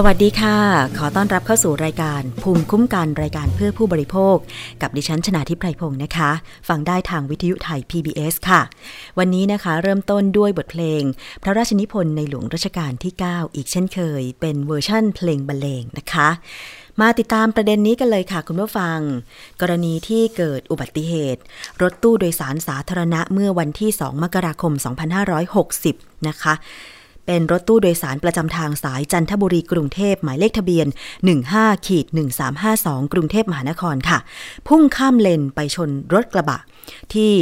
สวัสดีค่ะ ขอต้อนรับเข้าสู่รายการ ภูมิคุ้มกันรายการเพื่อผู้บริโภค กับดิฉันชนาทิพไพรพงศ์นะคะ ฟังได้ทางวิทยุไทย PBS ค่ะ วันนี้นะคะ เริ่มต้นด้วยบทเพลง พระราชนิพนธ์ในหลวงรัชกาลที่ 9 อีกเช่นเคย เป็นเวอร์ชั่นเพลงบรรเลงนะคะ มาติดตามประเด็นนี้กันเลยค่ะคุณผู้ฟัง กรณีที่เกิดอุบัติเหตุ รถตู้โดยสารสาธารณะเมื่อวันที่ 2 มกราคม 2560 นะคะ เป็นรถตู้โดยสารประจำทางสายจันทบุรีกรุงเทพหมายเลขทะเบียน 15ขีด1352 กรุงเทพมหานครค่ะ พุ่งข้ามเลนไปชนรถกระบะ ที่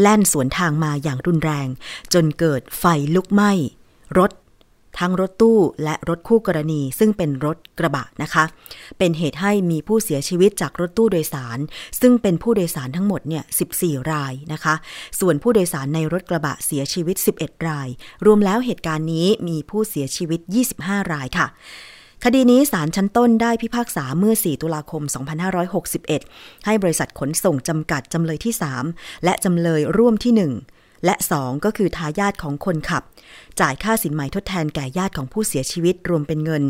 แล่นสวนทางมาอย่างรุนแรง จนเกิดไฟลุกไหม้ รถ ทั้งรถตู้และรถคู่กรณี ซึ่งเป็นรถกระบะนะคะ เป็นเหตุให้มีผู้เสียชีวิตจากรถตู้โดยสาร ซึ่งเป็นผู้โดยสารทั้งหมดเนี่ย 14 รายนะคะ ส่วนผู้โดยสารในรถกระบะเสียชีวิต 11 ราย รวมแล้วเหตุการณ์นี้มีผู้เสียชีวิต 25 รายค่ะคดีนี้ศาลชั้นต้นได้พิพากษาเมื่อ 4 ตุลาคม 2561 ให้บริษัทขนส่งจำกัดจำเลยที่ 3 และจำเลยร่วมที่ 1 และ 2 ก็คือทายาทของคนขับ จ่ายค่าสินไหมทดแทนแก่ญาติของผู้เสียชีวิตรวมเป็นเงิน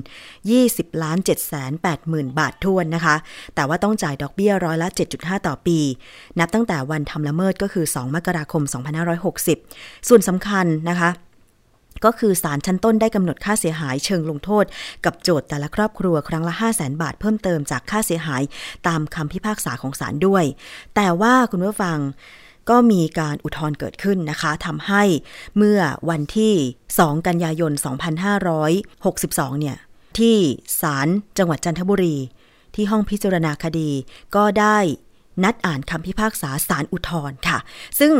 20ล้าน7แสน8หมื่นบาททวนนะคะ แต่ว่าต้องจ่ายดอกเบี้ยร้อยละ 7.5 ต่อปี นับตั้งแต่วันทำละเมิดก็คือ 2 มกราคม 2560 ส่วนสำคัญนะคะก็คือศาลชั้นต้นได้กำหนดค่าเสียหายเชิงลงโทษ กับโจทย์แต่ละครอบครัวครั้งละ 5 0 0แสนบาทเพิ่มเติมจากค่าเสียหายตามคำพิพากษาของศาลด้วย แต่ว่าคุณผู้ฟัง ก็มีการอุทธรณ์เกิดขึ้นนะคะทำให้เมื่อวันที่ 2 กันยายน 2562 เนี่ย ที่ศาลจังหวัดจันทบุรี ที่ห้องพิจารณาคดี ก็ได้นัดอ่านคำพิพากษาศาลอุทธรณ์ค่ะ ซึ่ง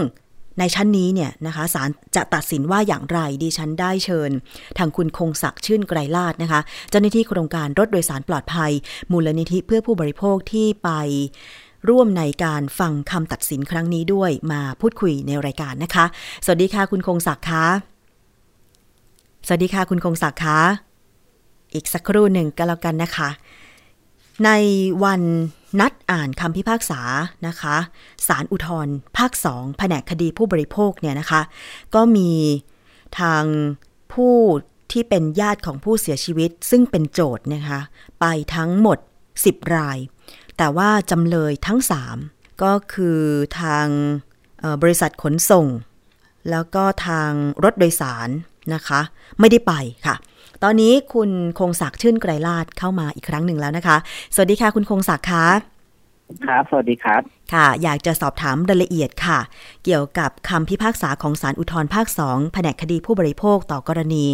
ในชั้นนี้เนี่ยนะคะศาลจะตัดสินว่าอย่างไรดิฉันได้เชิญ ทางคุณคงศักดิ์ชื่นไกรลาดนะคะ เจ้าหน้าที่โครงการรถโดยสารปลอดภัย มูลนิธิเพื่อผู้บริโภคที่ไป ร่วมในการฟังคำตัดสินครั้งนี้ด้วยมาพูดคุยในรายการนะคะ สวัสดีค่ะคุณคงศักดิ์คะสวัสดีค่ะคุณคงศักดิ์คะอีกสักครู่หนึ่งก็แล้วกันนะคะ ในวันนัดอ่านคำพิพากษานะคะศาลอุทธรภาคสองแผนกคดีผู้บริโภคเนี่ยนะคะ ก็มีทางผู้ที่เป็นญาติของผู้เสียชีวิต ซึ่งเป็นโจทย์นะคะ ไปทั้งหมด 10 ราย แต่ว่าจำเลยทั้ง3ก็คือทางบริษัทขนส่ง แล้วก็ทางรถโดยสารนะคะ ไม่ได้ไปค่ะ ตอนนี้คุณคงศักดิ์ชื่นไกรลาดเข้ามาอีกครั้งหนึ่งแล้วนะคะ สวัสดีค่ะคุณคงศักดิ์คะครับ สวัสดีครับ ค่ะ อยากจะสอบถามรายละเอียดค่ะ เกี่ยวกับคำพิพากษาของศาลอุทธรภาค2แผนกคดีผู้บริโภคต่อกรณี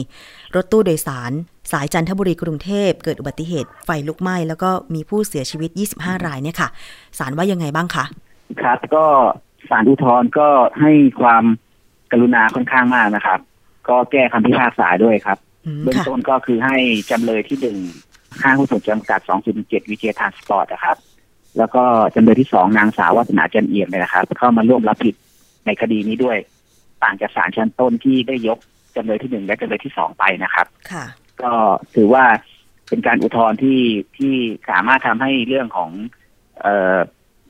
รถตู้โดยสาร สายจันทบุรีกรุงเทพเกิดอุบัติเหตุไฟลุกไหม้แล้วก็มีผู้เสียชีวิต 25 รายเนี่ยค่ะศาลว่ายังไงบ้างคะครับก็ศาลอุทธรก็ให้ความกรุณาค่อนข้างมากนะครับ ก็แก้คำพิพากษาด้วยครับอืมเบื้องค่ะต้นก็คือให้จำเลยที่หนึ่งห้างหุ้นส่วนจำกัด 207 วิเจทานสปอร์ตนะครับ แล้วก็จำเลยที่สองนางสาววัฒนาจันเอี่ยมเนี่ยนะครับ เข้ามาร่วมรับผิดในคดีนี้ด้วย ต่างจากศาลชั้นต้นที่ได้ยกจำเลยที่หนึ่งและจำเลยที่สองไปนะครับ ค่ะ ก็ถือว่าเป็นการอุทธรณ์ที่ที่สามารถทำให้เรื่องของเออ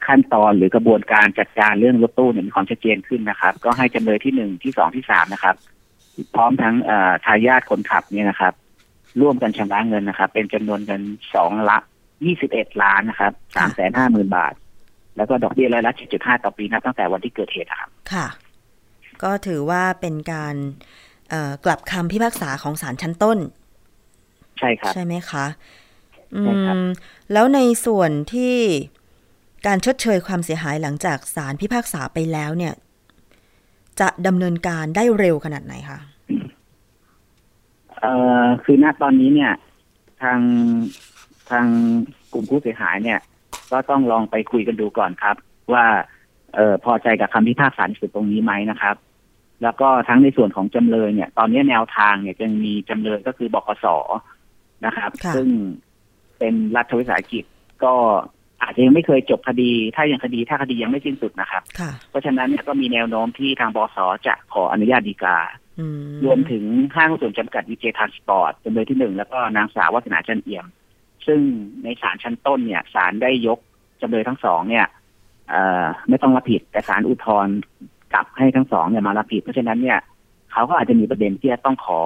ขั้นตอนหรือกระบวนการจัดการเรื่องรถตู้เนี่ยมีความชัดเจนขึ้นนะครับ ก็ให้จำเลยที่หนึ่งที่สองที่สามนะครับ พร้อมทั้งทายาทคนขับเนี่ยนะครับ ร่วมกันชำระเงินนะครับ เป็นจำนวนเงินสองละยี่สิบเอ็ดล้านนะครับสามแสนห้าหมื่นบาท แล้วก็ดอกเบี้ยรายละเจ็ดจุดห้าต่อปีนับตั้งแต่วันที่เกิดเหตุครับค่ะ ก็ถือว่าเป็นการกลับคำพิพากษาของศาลชั้นต้น ใช่ครับ ใช่ไหมคะ อืใช่ครับมแล้วในส่วนที่การชดเชยความเสียหายหลังจากศาลพิพากษาไปแล้วเนี่ย จะดำเนินการได้เร็วขนาดไหนคะเอ่อคือณตอนนี้เนี่ย ทางทางกลุ่มผู้เสียหายเนี่ย ก็ต้องลองไปคุยกันดูก่อนครับ ว่า เออพอใจกับคำพิพากษาในส่วนตรงนี้ไหมนะครับ แล้วก็ทั้งในส่วนของจำเลยเนี่ย ตอนนี้แนวทางเนี่ยยังมีจำเลยก็คือบกส นะครับค่ะซึ่งเป็นรัฐวิสาหกิจก็อาจจะยังไม่เคยจบคดี ถ้ายังคดีถ้าคดียังไม่สิ้นสุดนะครับค่ะเพราะฉะนั้นเนี่ยก็มีแนวโน้มที่ทางบสจะขออนุญาตฎีกาอืมรวมถึงห้างหุ้นส่วนจำกัดวิเจทานสปอร์ตจำเลยที่หนึ่งแล้วก็นางสาววัฒนาจันเอี่ยม ซึ่งในศาลชั้นต้นเนี่ยศาลได้ยกจำเลยทั้งสองเนี่ยเอ่อไม่ต้องรับผิดแต่ศาลอุทธรณ์กลับให้ทั้งสองเนี่ยมารับผิด เพราะฉะนั้นเนี่ยเขาก็อาจจะมีประเด็นที่จะต้องขอ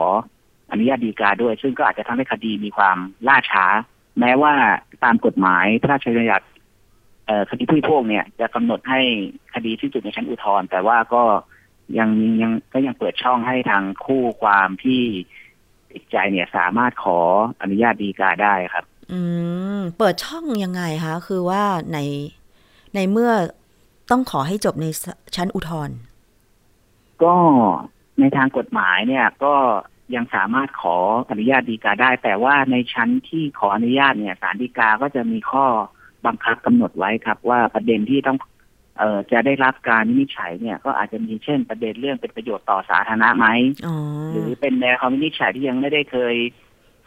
อนุญาตฎีกาด้วย ซึ่งก็อาจจะทำให้คดีมีความล่าช้า แม้ว่าตามกฎหมายพระราชบัญญัติเอ่อคดีผู้บริโภคเนี่ยจะกำหนดให้คดีที่สุดในชั้นอุทธรณ์แต่ว่าก็ยังยังก็ยังเปิดช่องให้ทางคู่ความที่ติดใจเนี่ยสามารถขออนุญาตฎีกาได้ครับ อืม เปิดช่องยังไงคะ คือว่าในในเมื่อต้องขอให้จบในชั้นอุทธรณ์ก็ในทางกฎหมายเนี่ย ก็ ยังสามารถขออนุญาตฎีกาได้ แต่ว่าในชั้นที่ขออนุญาตเนี่ยศาลฎีกาก็จะมีข้อบังคับกำหนดไว้ครับ ว่าประเด็นที่ต้องเอ่อจะได้รับการวินิจฉัยเนี่ยก็อาจจะมีเช่นประเด็นเรื่องเป็นประโยชน์ต่อสาธารณะไหมอ๋อหรือเป็นแนวคำวินิจฉัยที่ยังไม่ได้เคย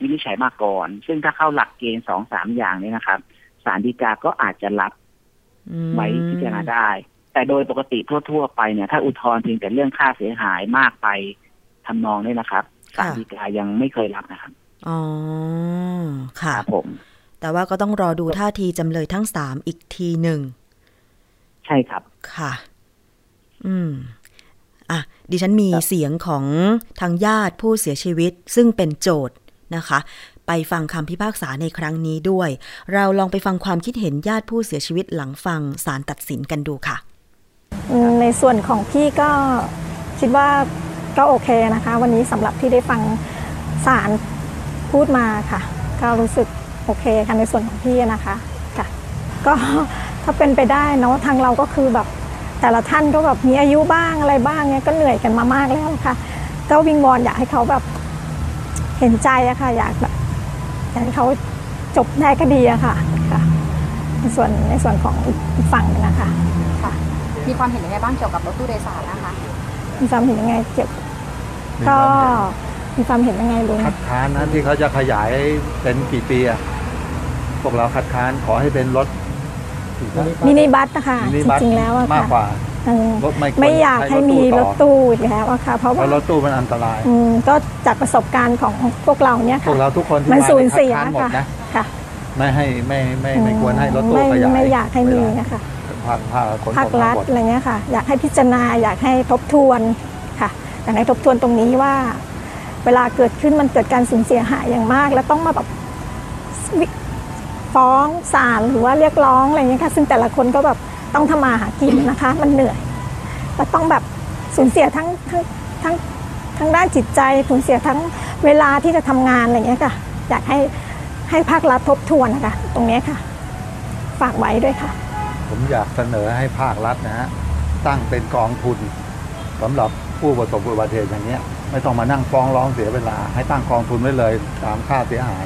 วินิจฉัยมาก่อน ซึ่งถ้าเข้าหลักเกณฑ์สองสามอย่างนี้นะครับศาลฎีกาก็อาจจะรับอืมไว้พิจารณาได้ แต่โดยปกติทั่ว ๆ ไปเนี่ย ถ้าอุทธรณ์เพียงแต่เรื่องค่าเสียหายมากไปทำนองนี้นะครับ ศาลฎีกายังไม่เคยรับนะครับอ๋อค่ะครับผม แต่ว่าก็ต้องรอดูท่าทีจำเลยทั้งสามอีกทีหนึ่ง ใช่ครับ ค่ะ อืม อะ ดิฉันมีครับเสียงของทางญาติผู้เสียชีวิต ซึ่งเป็นโจทย์นะคะ ไปฟังคำพิพากษาในครั้งนี้ด้วย เราลองไปฟังความคิดเห็นญาติผู้เสียชีวิตหลังฟังศาลตัดสินกันดูค่ะอืมในส่วนของพี่ก็คิดว่า ก็โอเคนะคะ วันนี้สำหรับที่ได้ฟังศาลพูดมาค่ะ ก็รู้สึกโอเคค่ะในส่วนของพี่นะคะค่ะก็ถ้าเป็นไปได้เนาะทางเราก็คือแบบแต่ละท่านก็แบบมีอายุบ้างอะไรบ้างเนี่ยก็เหนื่อยกันมามากแล้วค่ะ ก็วิงวอนอยากให้เขาแบบเห็นใจอะค่ะ อยากแบบอยากให้เขาจบได้ก็ดีอะค่ะค่ะ ในส่วนในส่วนของอีกฝั่งหนึงนะคะค่ะ มีความเห็นยังไงบ้างเกี่ยวกับรถตู้โดยสารนะคะมีความเห็นยังไงเกี่ยว มีก็ความเห็นมีความเห็นยังไงลุงคัดค้านนะที่เขาจะขยายเป็นกี่ปีอะพวกเราคัดค้านขอให้เป็นรถมินิบัสนะคะมินิจบัสริงๆแล้วอะมากค่ะกว่า เออรถไม่ควรไม่อยากให้มีรถต่อตู้อีกแล้วอะค่ะ เพราะเพว่าราะรถตู้มันอันตราย อืมก็จากประสบการณ์ของพวกเราเนี่ยพวค่ะ กเราทุกคนที่มันมาสูญในคัดเสียค้านหมดค่ะนะค่ะไม่ให้ไม่ไม่ไม่ควรให้รถตู้ไม่ขยายไม่อยากให้มีเวลานะคะ ภาคภาคขนภาส่คงรัทั้ฐงหมดอะไรเงี้ยค่ะ อยากให้พิจารณาอยากให้ทบทวนค่ะ อยากให้ทบทวนตรงนี้ว่า เวลาเกิดขึ้นมันเกิดการสูญเสียหายอย่างมาก แล้วต้องมาแบบฟ้องศาลหรือว่าเรียกร้องอะไรเงี้ยค่ะซึ่งแต่ละคนก็แบบต้องทำมาหากินนะคะ มันเหนื่อยแล้วต้องแบบสูญเสียทั้งทั้งทั้งทั้งด้านจิตใจสูญเสียทั้งเวลาที่จะทำงานอะไรเงี้ยค่ะ อยากให้ให้ภาครัฐทบทวนนะคะตรงนี้ค่ะ ฝากไว้ด้วยค่ะ ผมอยากเสนอให้ภาครัฐนะฮะตั้งเป็นกองทุนสำหรับ ผู้ประสบอุบัติเหตุอย่างเนี้ย ไม่ต้องมานั่งฟ้องร้องเสียเวลา ให้ตั้งกองทุนไว้เลยตามค่าเสียหาย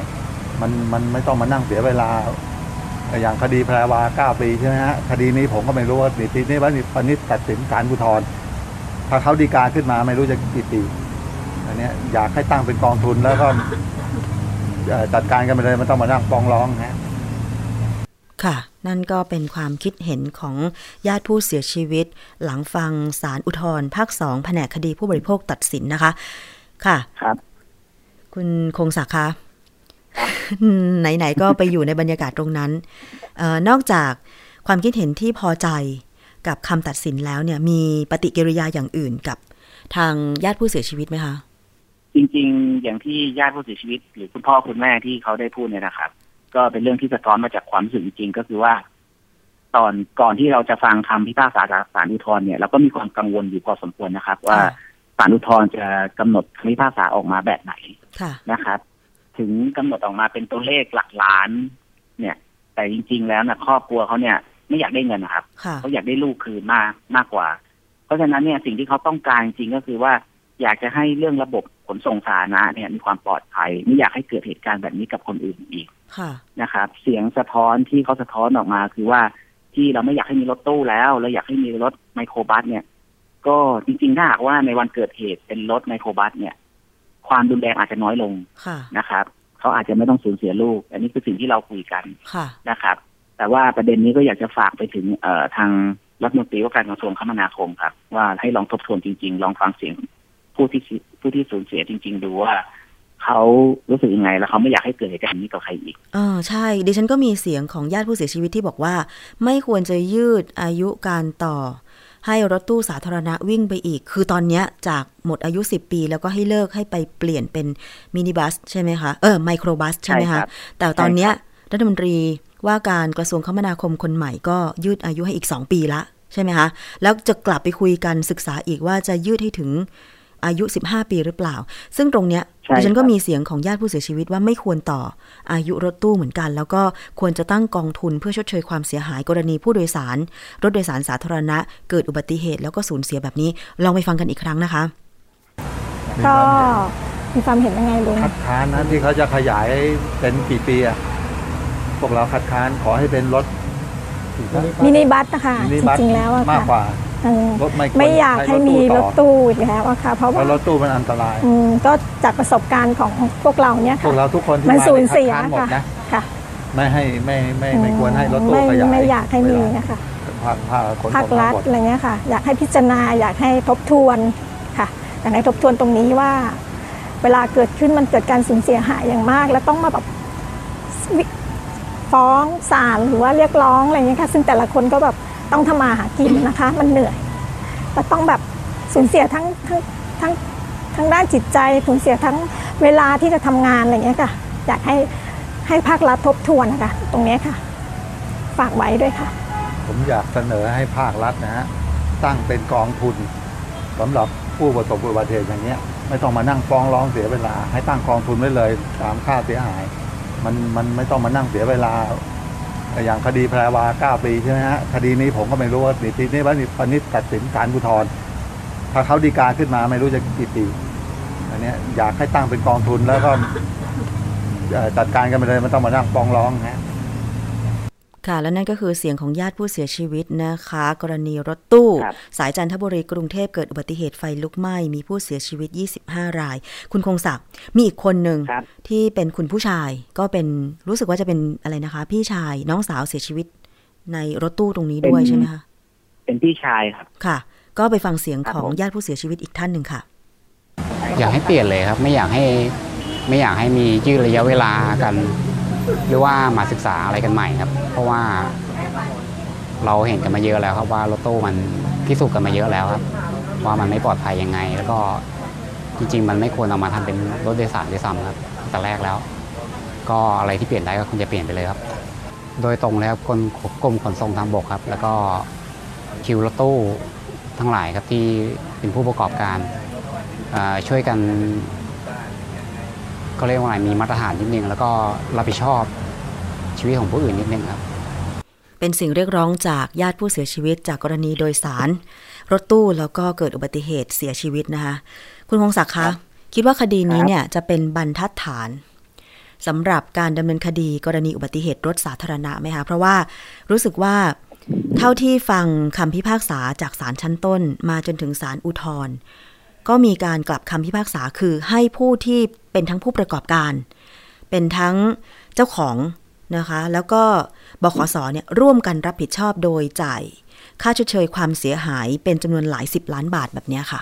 มันมันไม่ต้องมานั่งเสียเวลา อย่างคดีแพรวาเก้าปีใช่ไหมฮะคดีนี้ผมก็ไม่รู้ว่านิตินี้ว่าวันนี้ตัดสินศาลอุทธรณ์ถ้าเขาดีกาขึ้นมาไม่รู้จะกี่ปีอันนี้อยากให้ตั้งเป็นกองทุนแล้วก็จัดการกันไปเลยไม่ต้องมานั่งฟ้องร้องนะ ค่ะ นั่นก็เป็นความคิดเห็นของญาติผู้เสียชีวิต หลังฟังศาลอุทธรภาคสองแผนกคดีผู้บริโภคตัดสินนะคะ ค่ะ ครับ คุณคงศักดิ์คะไหน ๆ ก็ไปอยู่ในบรรยากาศตรงนั้นเออนอกจากความคิดเห็นที่พอใจกับคำตัดสินแล้วเนี่ย มีปฏิกิริยาอย่างอื่นกับทางญาติผู้เสียชีวิตไหมคะจริง ๆ อย่างที่ญาติผู้เสียชีวิต หรือคุณพ่อคุณแม่ที่เขาได้พูดเนี่ยนะครับ ก็เป็นเรื่องที่สะท้อนมาจากความรู้สึกจริงๆก็คือว่า ตอนก่อนที่เราจะฟังคำพิพากษาจากศาลอุทธรณ์เนี่ยเราก็มีความกังวลอยู่พอสมควรนะครับ ว่าค่ะศาลอุทธรณ์จะกำหนดคำพิพากษาออกมาแบบไหนค่ะนะครับ ถึงกำหนดออกมาเป็นตัวเลขหลักล้าน เนี่ย แต่จริง ๆ แล้วนะครอบครัวเขาเนี่ย ไม่อยากได้เงินนะครับค่ะเขาอยากได้ลูกคืนมากมากกว่า เพราะฉะนั้นเนี่ยสิ่งที่เขาต้องการจริงๆก็คือว่าอยากจะให้เรื่องระบบขนส่งสาธารณะเนี่ยมีความปลอดภัยไม่อยากให้เกิดเหตุการณ์แบบนี้กับคนอื่นอีกค่ะ นะครับ เสียงสะท้อนที่เขาสะท้อนออกมา คือว่าที่เราไม่อยากให้มีรถตู้แล้วเราอยากให้มีรถไมโครบัสเนี่ย ก็จริงๆถ้าหากว่าในวันเกิดเหตุเป็นรถไมโครบัสเนี่ย ความรุนแรงอาจจะน้อยลงค่ะนะครับเขาอาจจะไม่ต้องสูญเสียลูก อันนี้คือสิ่งที่เราคุยกันค่ะนะครับ แต่ว่าประเด็นนี้ก็อยากจะฝากไปถึงเอ่อทางรัฐมนตรีว่าการกระทรวงคมนาคมครับ ว่าให้ลองทบทวนจริง ๆ ลองฟังเสียงผู้ที่สิผู้ที่สูญเสียจริง ๆ ดูว่า เขารู้สึกยังไง แล้วเขาไม่อยากให้เกิดเหตุการณ์นี้กับใครอีกเออใช่ ดิฉันก็มีเสียงของญาติผู้เสียชีวิตที่บอกว่า ไม่ควรจะยืดอายุการต่อ ให้รถตู้สาธารณะวิ่งไปอีก คือตอนเนี้ยจากหมดอายุ 10 ปี แล้วก็ให้เลิกให้ไปเปลี่ยนเป็นมินิบัสใช่ไหมคะเออไมโครบัสใช่ไหมใช่ครัคะบแต่ตอนเนี้ยรัฐมนตรีว่าการกระทรวงคมนาคมคนใหม่ก็ยืดอายุให้อีก 2 ปีละใช่ไหมคะ แล้วจะกลับไปคุยกันศึกษาอีกว่าจะยืดให้ถึง อายุ 15 ปีหรือเปล่า ซึ่งตรงเนี้ยใช่ดิฉันก็ครับมีเสียงของญาติผู้เสียชีวิตว่าไม่ควรต่ออายุรถตู้เหมือนกัน แล้วก็ควรจะตั้งกองทุนเพื่อชดเชยความเสียหายกรณีผู้โดยสาร รถโดยสารสาธารณะ เกิดอุบัติเหตุแล้วก็สูญเสียแบบนี้ ลองไปฟังกันอีกครั้งนะคะ ก็มีความเห็นยังไงลุงคัดค้านนะที่เขาจะขยายเป็นกี่ปีอะพวกเราคัดค้านขอให้เป็นรถมินิบัสนะคะมินิจบัสริงๆแล้วอะมากค่ะกว่าเออ รถไม่ควรไม่อยากให้มีรถต่อตู้อีกแล้วอะค่ะ เพราะเพว่าราะรถตู้มันอันตรายอืมก็จากประสบการณ์ของพวกเราเนี่ยพวค่ะกเราทุกคนที่มันมาสูญเสียคัดค้านหมดค่ะนะ ค่ะไม่ให้ไม่ไม่ไม่ควรให้รถตู้ไม่ขยายไม่อยากให้มีเวลานะคะภาคภาคขนภาส่คงรัทั้ฐงหมดอะไรเงี้ยค่ะ อยากให้พิจารณาอยากให้ทบทวนค่ะอยากให้ทบทวนตรงนี้ว่า เวลาเกิดขึ้นมันเกิดการสูญเสียหายอย่างมาก แล้วต้องมาแบบวิฟ้องศาลหรือว่าเรียกร้องอะไรเงี้ยค่ะ ซึ่งแต่ละคนก็แบบ ต้องทำมาหากินนะคะ มันเหนื่อยแล้วต้องแบบสูญเสียทั้งทั้งทั้งทั้งด้านจิตใจสูญเสียทั้งเวลาที่จะทำงานอะไรเงี้ยค่ะ อยากให้ให้ภาครัฐทบทวนนะคะ ตรงนี้ค่ะ ฝากไว้ด้วยค่ะ ผมอยากเสนอให้ภาครัฐนะฮะตั้งเป็นกองทุนสำหรับผู้ประสบอุบัติเหตุอย่างเงี้ยไม่ต้องมานั่งฟ้องร้องเสียเวลา ให้ตั้งกองทุนไว้เลยตามค่าเสียหาย มันมันไม่ต้องมานั่งเสียเวลา อย่างคดีแพรวาเก้าปีใช่ไหมฮะ คดีนี้ผมก็ไม่รู้ว่าปีนี้วันนี้ปนิษตัดสินการอุทธรณ์ถ้าเขาดีกาขึ้นมาไม่รู้จะกี่ปีอันเนี้ยอยากให้ตั้งเป็นกองทุนแล้วก็จัดการกันไปเลยไม่ต้องมานั่งฟ้องร้องฮะ ค่ะ และนั่นก็คือเสียงของญาติผู้เสียชีวิตนะคะ กรณีรถตู้ครับสายจันทบุรีกรุงเทพเกิดอุบัติเหตุไฟลุกไหม้มีผู้เสียชีวิต 25 ราย คุณคงศักดิ์มีอีกคนหนึ่งครับที่เป็นคุณผู้ชายก็เป็นรู้สึกว่าจะเป็นอะไรนะคะ พี่ชายน้องสาวเสียชีวิตในรถตู้ตรงนี้ด้วยเป็นใช่ไหมคะเป็นพี่ชายครับค่ะ ก็ไปฟังเสียงครับของผมญาติผู้เสียชีวิตอีกท่านหนึ่งค่ะ อยากให้เปลี่ยนเลยครับ ไม่อยากให้ ไม่อยากให้มียืดระยะเวลากัน หรือว่ามาศึกษาอะไรกันใหม่ครับ เพราะว่าเราเห็นกันมาเยอะแล้วครับว่ารถตู้มันพิสูจน์กันมาเยอะแล้วครับ ว่ามันไม่ปลอดภัยยังไง แล้วก็จริง ๆ มันไม่ควรเอามาทำเป็นรถโดยสารด้วยซ้ำครับตั้งแต่แรกแล้ว ก็อะไรที่เปลี่ยนได้ก็ควรจะเปลี่ยนไปเลยครับ โดยตรงแล้วกรมกรมขนส่งทางบกครับ แล้วก็คิวรถตู้ทั้งหลายครับที่เป็นผู้ประกอบการช่วยกัน ก็เรียกว่าอะไรมีมาตรฐานนิดนึง แล้วก็รับผิดชอบชีวิตของผู้อื่นนิดนึงครับ เป็นสิ่งเรียกร้องจากญาติผู้เสียชีวิตจากกรณีโดยสาร รถตู้แล้วก็เกิดอุบัติเหตุเสียชีวิตนะคะ คุณพงศักดิ์คะคิดว่าคดีนี้เนี่ยจะเป็นบรรทัดฐานสำหรับการดำเนินคดีกรณีอุบัติเหตุรถสาธารณะไหมคะเพราะว่ารู้สึกว่าเท่าที่ฟังคำพิพากษาจากศาลชั้นต้น มาจนถึงศาลอุทธรณ์ ก็มีการกลับคำพิพากษาคือให้ผู้ที่เป็นทั้งผู้ประกอบการ เป็นทั้งเจ้าของนะคะ แล้วก็บขสเนี่ยร่วมกันรับผิดชอบโดยจ่ายค่าชดเชยความเสียหายเป็นจำนวนหลายสิบล้านบาทแบบนี้ค่ะ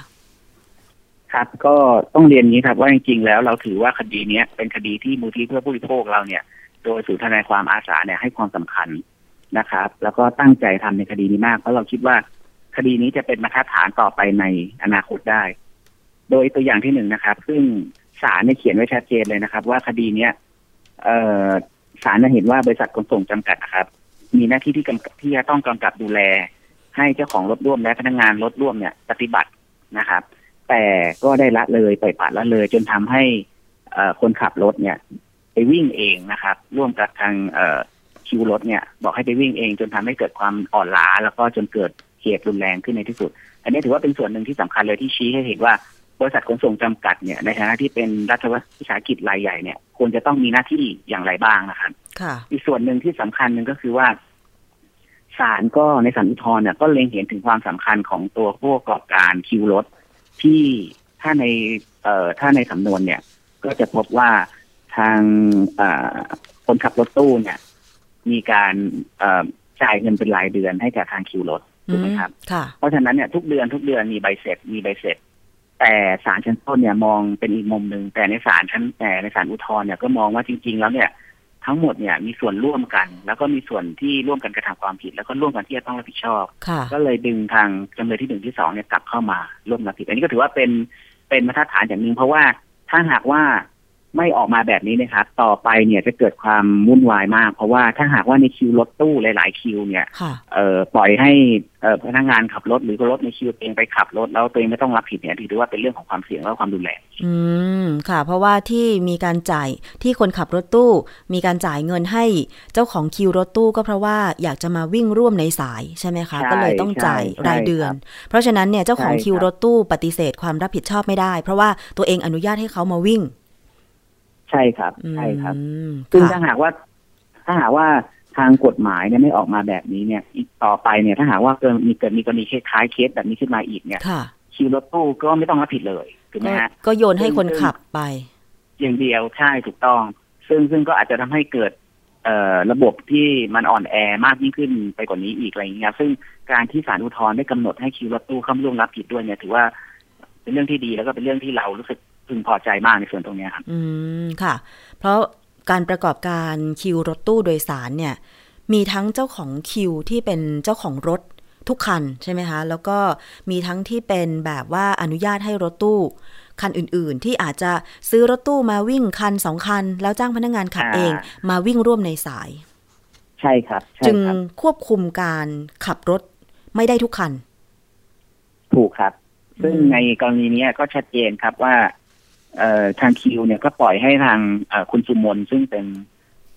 ครับก็ต้องเรียนนี้ครับว่าจริงๆแล้วเราถือว่าคดีเนี้ยเป็นคดีที่มูลที่เพื่อผู้บริโภคเราเนี่ย โดยศูนย์ทนายความอาสาเนี่ยให้ความสำคัญนะครับ แล้วก็ตั้งใจทำในคดีนี้มากเพราะเราคิดว่าคดีนี้จะเป็นมาตรฐานต่อไปในอนาคตได้ โดยตัวอย่างที่หนึ่งนะครับ ซึ่งศาลเนี่ยเขียนไว้ชัดเจนเลยนะครับ ว่าคดีเนี้ยเอ่อศาลเห็นว่าบริษัทขนส่งจำกัดนะครับ มีหน้าที่ที่กำกับที่จะต้องกำกับดูแล ให้เจ้าของรถร่วมและพนักงานรถร่วมเนี่ย ปฏิบัตินะครับ แต่ก็ได้ละเลยปล่อยปละละเลย จนทำให้เอคนขับรถเนี่ยไปวิ่งเองนะครับ ร่วมกับทางเอคิวรถเนี่ย บอกให้ไปวิ่งเอง จนทำให้เกิดความอ่อนล้า แล้วก็จนเกิดเหตุรุนแรงขึ้นในที่สุด อันนี้ถือว่าเป็นส่วนหนึ่งที่สำคัญเลยที่ชี้ให้เห็นว่า บริษัทขนส่งจำกัดเนี่ยในฐานะที่เป็นรัฐวิสาหกิจรายใหญ่เนี่ยควรจะต้องมีหน้าที่อย่างไรบ้างนะครับค่ะอีกส่วนหนึ่งที่สำคัญหนึ่งก็คือว่าศาลก็ในศาลอุทธรณ์เนี่ยก็เล็งเห็นถึงความสำคัญของตัวผู้ประกอบการคิวรถที่ถ้าในเอ่อถ้าในสำนวนเนี่ย ก็จะพบว่าทางเอ่อคนขับรถตู้เนี่ย มีการเอ่อจ่ายเงินเป็นรายเดือนให้กับทางคิวรถถูกไหมครับค่ะเพราะฉะนั้นเนี่ยทุกเดือนทุกเดือนมีใบเสร็จมีใบเสร็จ แต่ศาลชั้นต้นเนี่ยมองเป็นอีกมุมหนึ่งแต่ในศาลชั้นแต่ในศาลอุทธรณ์เนี่ยก็มองว่าจริง ๆ แล้วเนี่ยทั้งหมดเนี่ยมีส่วนร่วมกัน แล้วก็มีส่วนที่ร่วมกันกระทำความผิด แล้วก็ร่วมกันที่จะต้องรับผิดชอบค่ะก็เลยดึงทางจำเลยที่หนึ่งที่สองเนี่ยกลับเข้ามาร่วมรับผิด อันนี้ก็ถือว่าเป็นเป็นมาตรฐานอย่างหนึ่งเพราะว่าถ้าหากว่า ไม่ออกมาแบบนี้นะครับ ต่อไปเนี่ยจะเกิดความวุ่นวายมาก เพราะว่าถ้าหากว่าในคิวรถตู้หลาย ๆ คิวเนี่ยค่ะเอ่อปล่อยให้เอ่อพนักงานขับรถหรือรถในคิวตัวเองไปขับรถแล้วตัวเองไม่ต้องรับผิดเนี่ยถือว่าเป็นเรื่องของความเสี่ยงและความรุนแรงอืมค่ะ เพราะว่าที่มีการจ่ายที่คนขับรถตู้ มีการจ่ายเงินให้เจ้าของคิวรถตู้ก็เพราะว่าอยากจะมาวิ่งร่วมในสายใช่ไหมคะใช่ก็เลยต้องจ่ายใช่รายเดือนครับเพราะฉะนั้นเนี่ยเจ้าของใช่คิวครับรถตู้ปฏิเสธความรับผิดชอบไม่ได้ เพราะว่าตัวเองอนุญาตให้เขามาวิ่ง ใช่ครับ ใช่ครับอืมซึ่งค่ะถ้าหากว่า ถ้าหากว่าทางกฎหมายเนี่ยไม่ออกมาแบบนี้เนี่ย อีกต่อไปเนี่ย ถ้าหากว่าเกิดมีเกิดมีกรณีคล้ายๆเคสแบบนี้ขึ้นมาอีกเนี่ยค่ะคิวรถตู้ก็ไม่ต้องรับผิดเลยถูกไหมก็ฮะก็โยนให้คนขับไป อย่างเดียวใช่ถูกต้อง ซึ่งซึ่งก็อาจจะทำให้เกิดเอ่อระบบที่มันอ่อนแอมากยิ่งขึ้นไปกว่านี้อีกอะไรอย่างเงี้ยซึ่งการที่ศาลอุทธรณ์ได้กำหนดให้คิวรถตู้เข้ามาร่วมรับผิดด้วยเนี่ย ถือว่าเป็นเรื่องที่ดีแล้วก็เป็นเรื่องที่เรารู้สึก พึงพอใจมากในส่วนตรงเนี้ยครับ อืมค่ะ เพราะการประกอบการคิวรถตู้โดยสารเนี่ย มีทั้งเจ้าของคิวที่เป็นเจ้าของรถทุกคันใช่ไหมคะ แล้วก็มีทั้งที่เป็นแบบว่าอนุญาตให้รถตู้ คันอื่นๆ ที่อาจจะซื้อรถตู้มาวิ่งคันสองคัน แล้วจ้างพนักงานขับอ่าเอง มาวิ่งร่วมในสาย ใช่ครับใช่จึงครับควบคุมการขับรถไม่ได้ทุกคัน ถูกครับ ซึ่งอืมในกรณีเนี้ยก็ชัดเจนครับว่าเอ่อ ทางคิวเนี่ยก็ปล่อยให้ทางเอ่อคุณสุมนซึ่งเป็น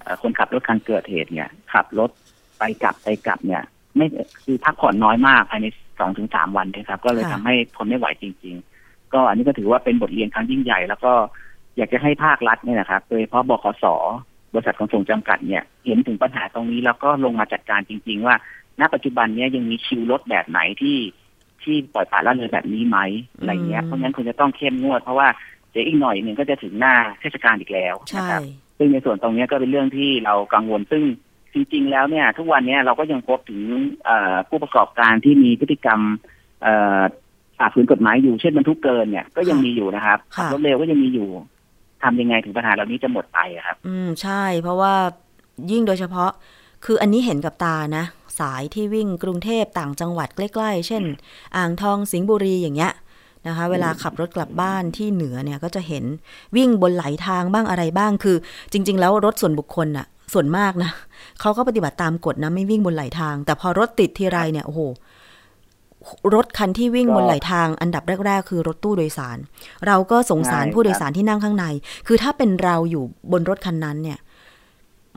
เอ่อคนขับรถคันเกิดเหตุเนี่ย ขับรถไปกลับไปกลับเนี่ย ไม่คือพักผ่อนน้อยมากภายในสองถึงสามวันนะครับ ก็เลยค่ะทำให้ทนไม่ไหวจริง ๆ ก็อันนี้ก็ถือว่าเป็นบทเรียนครั้งยิ่งใหญ่ แล้วก็อยากจะให้ภาครัฐเนี่ยนะครับโดยเฉพาะบขสบริษัทขนส่งจำกัดเนี่ยเห็นถึงปัญหาตรงนี้แล้วก็ลงมาจัดการจริง ๆ ว่า ณปัจจุบันเนี้ยยังมีคิวรถแบบไหนที่ที่ปล่อยปละละเลยแบบนี้ไหมอะไรเงี้ยอืมเพราะงั้นคุณจะต้องเข้มงวดเพราะว่า เดี๋ยวอีกหน่อยหนึ่งก็จะถึงหน้าเทศกาลอีกแล้วนะใช่ครับซึ่งในส่วนตรงเนี้ยก็เป็นเรื่องที่เรากังวลซึ่งจริง ๆ แล้วเนี่ย ทุกวันเนี้ยเราก็ยังพบถึงเอ่อผู้ประกอบการที่มีพฤติกรรมเอ่อฝ่าฝืนกฎหมายอยู่เช่นบรรทุกเกินเนี่ยก็ยังมีอยู่นะครับค่ะขับรถเร็วก็ยังมีอยู่ทำยังไงถึงปัญหาเหล่านี้จะหมดไปอะครับ อืมใช่ เพราะว่ายิ่งโดยเฉพาะ คืออันนี้เห็นกับตานะ สายที่วิ่งกรุงเทพต่างจังหวัดใกล้ ๆ เช่น อ่างทองสิงห์บุรีอย่างเงี้ย นะคะเวลาขับรถกลับบ้านที่เหนือเนี่ยก็จะเห็นวิ่งบนไหลทางบ้างอะไรบ้างคือ จริง ๆ แล้วรถส่วนบุคคลน่ะส่วนมากนะเขาก็ปฏิบัติตามกฎนะไม่วิ่งบนไหลทาง แต่พอรถติดทีไรเนี่ยโอ้โหรถคันที่วิ่งก็บนไหลทางอันดับแรก ๆ คือรถตู้โดยสาร เราก็สงสารใช่ผู้โดยสารที่นั่งข้างใน คือถ้าเป็นเราอยู่บนรถคันนั้นเนี่ย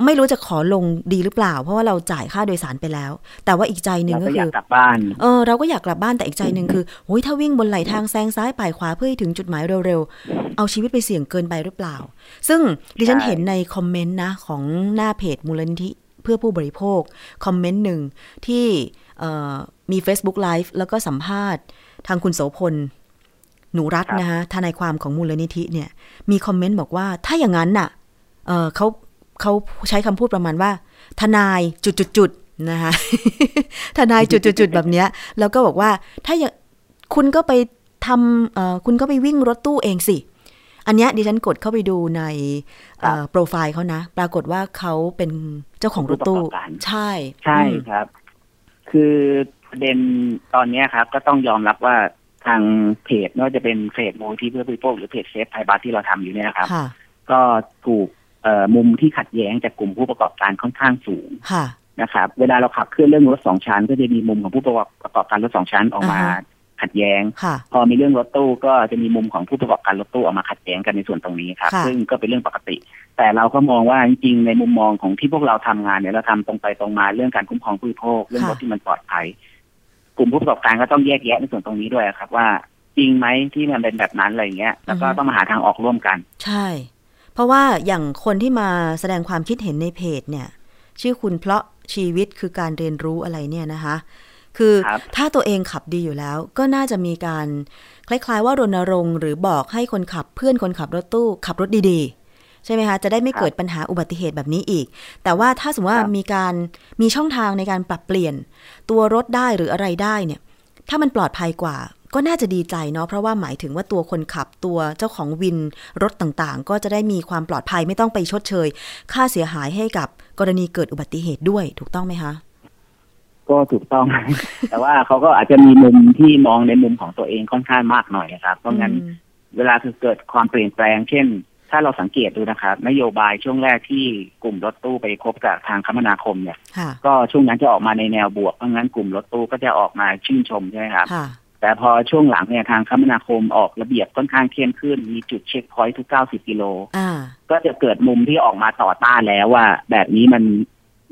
ไม่รู้จะขอลงดีหรือเปล่า เพราะว่าเราจ่ายค่าโดยสารไปแล้ว แต่ว่าอีกใจหนึ่งเราก็ก็อคืยากอกลับบ้านเออเราก็อยากกลับบ้านแต่อีกใจหนึ่งคือโอ้ยถ้าวิ่งบนไหลทางแซงซ้ายป่ายขวาเพื่อให้ถึงจุดหมายเร็วๆ เอาชีวิตไปเสี่ยงเกินไปหรือเปล่า ซึ่งดิฉันใช่เห็นในคอมเมนต์นะ ของหน้าเพจมูลนิธิเพื่อผู้บริโภค คอมเมนต์หนึ่งที่เอ่อมี Facebook Live แล้วก็สัมภาษณ์ ทางคุณโสพลหนูรัตน์นะคะทนายความของมูลนิธิเนี่ย มีคอมเมนต์บอกว่าถ้าอย่างนั้นน่ะเออเขา เขาใช้คำพูดประมาณว่า ทนายจุดจุดจุดๆๆนะคะทนายจุดจุดจุดๆๆแบบเนี้ยแล้วก็บอกว่าถ้าอย่างคุณก็ไปทำเอ่อคุณก็ไปวิ่งรถตู้เองสิ อันเนี้ยดิฉันกดเข้าไปดูในเอ่อโปรไฟล์เขานะ ปรากฏว่าเขาเป็นเจ้าของรถตู้ผู้ประกอบการใช่ ใช่อืมครับ คือประเด็นตอนเนี้ยครับ ก็ต้องยอมรับว่าทางเพจไม่ว่าจะเป็นเพจมูลนิธิเพื่อผู้บริโภคหรือเพจ Safe Thai Bus ที่เราทำอยู่เนี่ยนะครับค่ะก็ถูกเอ่อ มุมที่ขัดแย้งจากกลุ่มผู้ประกอบการค่อนข้างสูงค่ะนะครับ เวลาเราขับเคลื่อนเรื่องรถสองชั้น ก็จะมีมุมของผู้ประกอบการรถสองชั้นออกมาอ่าฮะขัดแย้งค่ะพอมีเรื่องรถตู้ก็จะมีมุมของผู้ประกอบการรถตู้ออกมาขัดแย้งกันในส่วนตรงนี้ครับค่ะซึ่งก็เป็นเรื่องปกติ แต่เราก็มองว่าจริงๆในมุมมองของที่พวกเราทำงานเนี่ยเราทำตรงไปตรงมาเรื่องการคุ้มครองผู้บริโภคเรื่องรถที่มันปลอดภัยกลุ่มผู้ประกอบการก็ต้องแยกแยะในส่วนตรงนี้ด้วยครับ ว่าจริงไหมที่มันเป็นแบบนั้นอะไรอย่างเงี้ย แล้วก็อือฮึต้องมาหาทางออกร่วมกัน ใช่ เพราะว่าอย่างคนที่มาแสดงความคิดเห็นในเพจเนี่ย ชื่อคุณเพราะชีวิตคือการเรียนรู้อะไรเนี่ยนะคะ คือครับถ้าตัวเองขับดีอยู่แล้ว ก็น่าจะมีการคล้ายๆว่ารณรงค์หรือบอกให้คนขับเพื่อนคนขับรถตู้ขับรถดีๆ ใช่ไหมคะจะได้ไม่ครับเกิดปัญหาอุบัติเหตุแบบนี้อีก แต่ว่าถ้าสมมติว่าครับมีการมีช่องทางในการปรับเปลี่ยน ตัวรถได้หรืออะไรได้เนี่ย ถ้ามันปลอดภัยกว่า ก็น่าจะดีใจเนาะเพราะว่าหมายถึงว่าตัวคนขับตัวเจ้าของวินรถต่างๆ ก็จะได้มีความปลอดภัยไม่ต้องไปชดเชย ค่าเสียหายให้กับกรณีเกิดอุบัติเหตุด้วยถูกต้องไหมคะ ก็ถูกต้อง แต่ว่าเขาก็อาจจะมีมุมที่มองในมุมของตัวเองค่อนข้างมากหน่อยนะครับ เพราะงั้นอืมเวลาคือเกิดความเปลี่ยนแปลง เช่น ถ้าเราสังเกตดูนะครับนโยบายช่วงแรกที่กลุ่มรถตู้ไปคบกับทางคมนาคมเนี่ยค่ะก็ช่วงนั้นจะออกมาในแนวบวกเพราะงั้นกลุ่มรถตู้ก็จะออกมาชื่นชมใช่ไหมครับค่ะ แต่พอช่วงหลังเนี่ยทางคมนาคมออกระเบียบค่อนข้างเข้มขึ้น มีจุดเช็คพอยท์ทุก 90 กิโลอ่าก็จะเกิดมุมที่ออกมาต่อต้านแล้วว่า แบบนี้มัน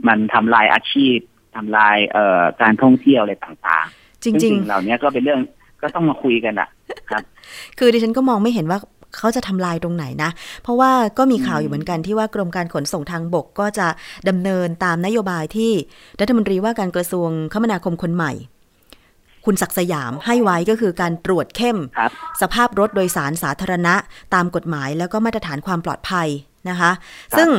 มันทำลายอาชีพทำลายเอ่อการท่องเที่ยวอะไรต่างๆ จริงซึ่สิ่เหล่านี้ก็เป็นเรื่องก็ต้องมาคุยกันอะครับๆคือดิฉันก็มองไม่เห็นว่าเขาจะทำลายตรงไหนนะ เพราะว่าก็มีข่าวอยู่เหมือนกันที่ว่ากรมการขนส่งทางบกก็จะดำเนินตามนโยบายที่รัฐมนตรีว่าการกระทรวงคมนาคมคนใหม่ คุณศักดิ์สยามให้ไว้ก็คือการตรวจเข้มครับสภาพรถโดยสารสาธารณะ ตามกฎหมายแล้วก็มาตรฐานความปลอดภัยนะคะ ซึ่ง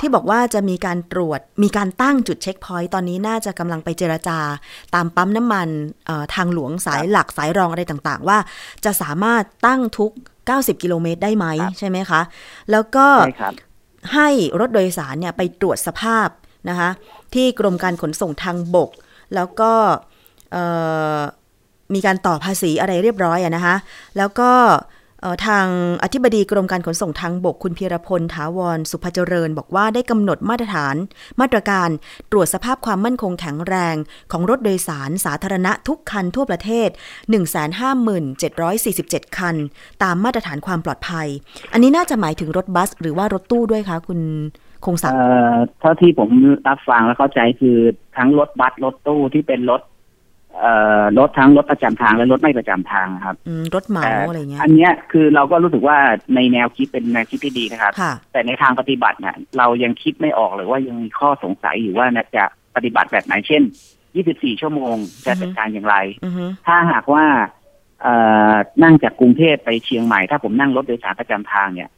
ที่บอกว่าจะมีการตรวจมีการตั้งจุดเช็คพอยต์ตอนนี้น่าจะกำลังไปเจรจา ตามปั๊มน้ำมันเอ่อทางหลวงสายหลักสายรองอะไรต่างๆ ว่าจะสามารถตั้งทุก 90 กิโลเมตรได้ไหมครับใช่ไหมคะ แล้วก็ใช่ครับให้รถโดยสารเนี่ยไปตรวจสภาพนะคะที่กรมการขนส่งทางบก แล้วก็เอ่อ มีการต่อภาษีอะไรเรียบร้อยอะนะคะ แล้วก็ทางอธิบดีกรมการขนส่งทางบกคุณพีรพลถาวรสุภเจริญ บอกว่าได้กำหนดมาตรฐาน มาตรการตรวจสภาพความมั่นคงแข็งแรงของรถโดยสารสาธารณะทุกคันทั่วประเทศ 157,747 คัน ตามมาตรฐานความปลอดภัย อันนี้น่าจะหมายถึงรถบัส หรือว่ารถตู้ด้วยคะคุณคงศักดิ์เอ่อเท่าที่ผมรับฟังและเข้าใจคือทั้งรถบัสรถตู้ที่เป็นรถ รถทั้งรถประจำทางและรถไม่ประจำทางครับอืมรถเหมาแต่อะไรเงี้ยอันเนี้ยคือเราก็รู้สึกว่าในแนวคิดเป็นแนวคิดที่ดีนะครับค่ะแต่ในทางปฏิบัติเนี่ยเรายังคิดไม่ออกเลยว่ายังมีข้อสงสัยอยู่ว่าจะปฏิบัติแบบไหนเช่น 24 ชั่วโมงจะจัดการอย่างไรอือฮึถ้าหากว่าเอ่อนั่งจากกรุงเทพไปเชียงใหม่ ถ้าผมนั่งรถโดยสารประจำทางเนี่ย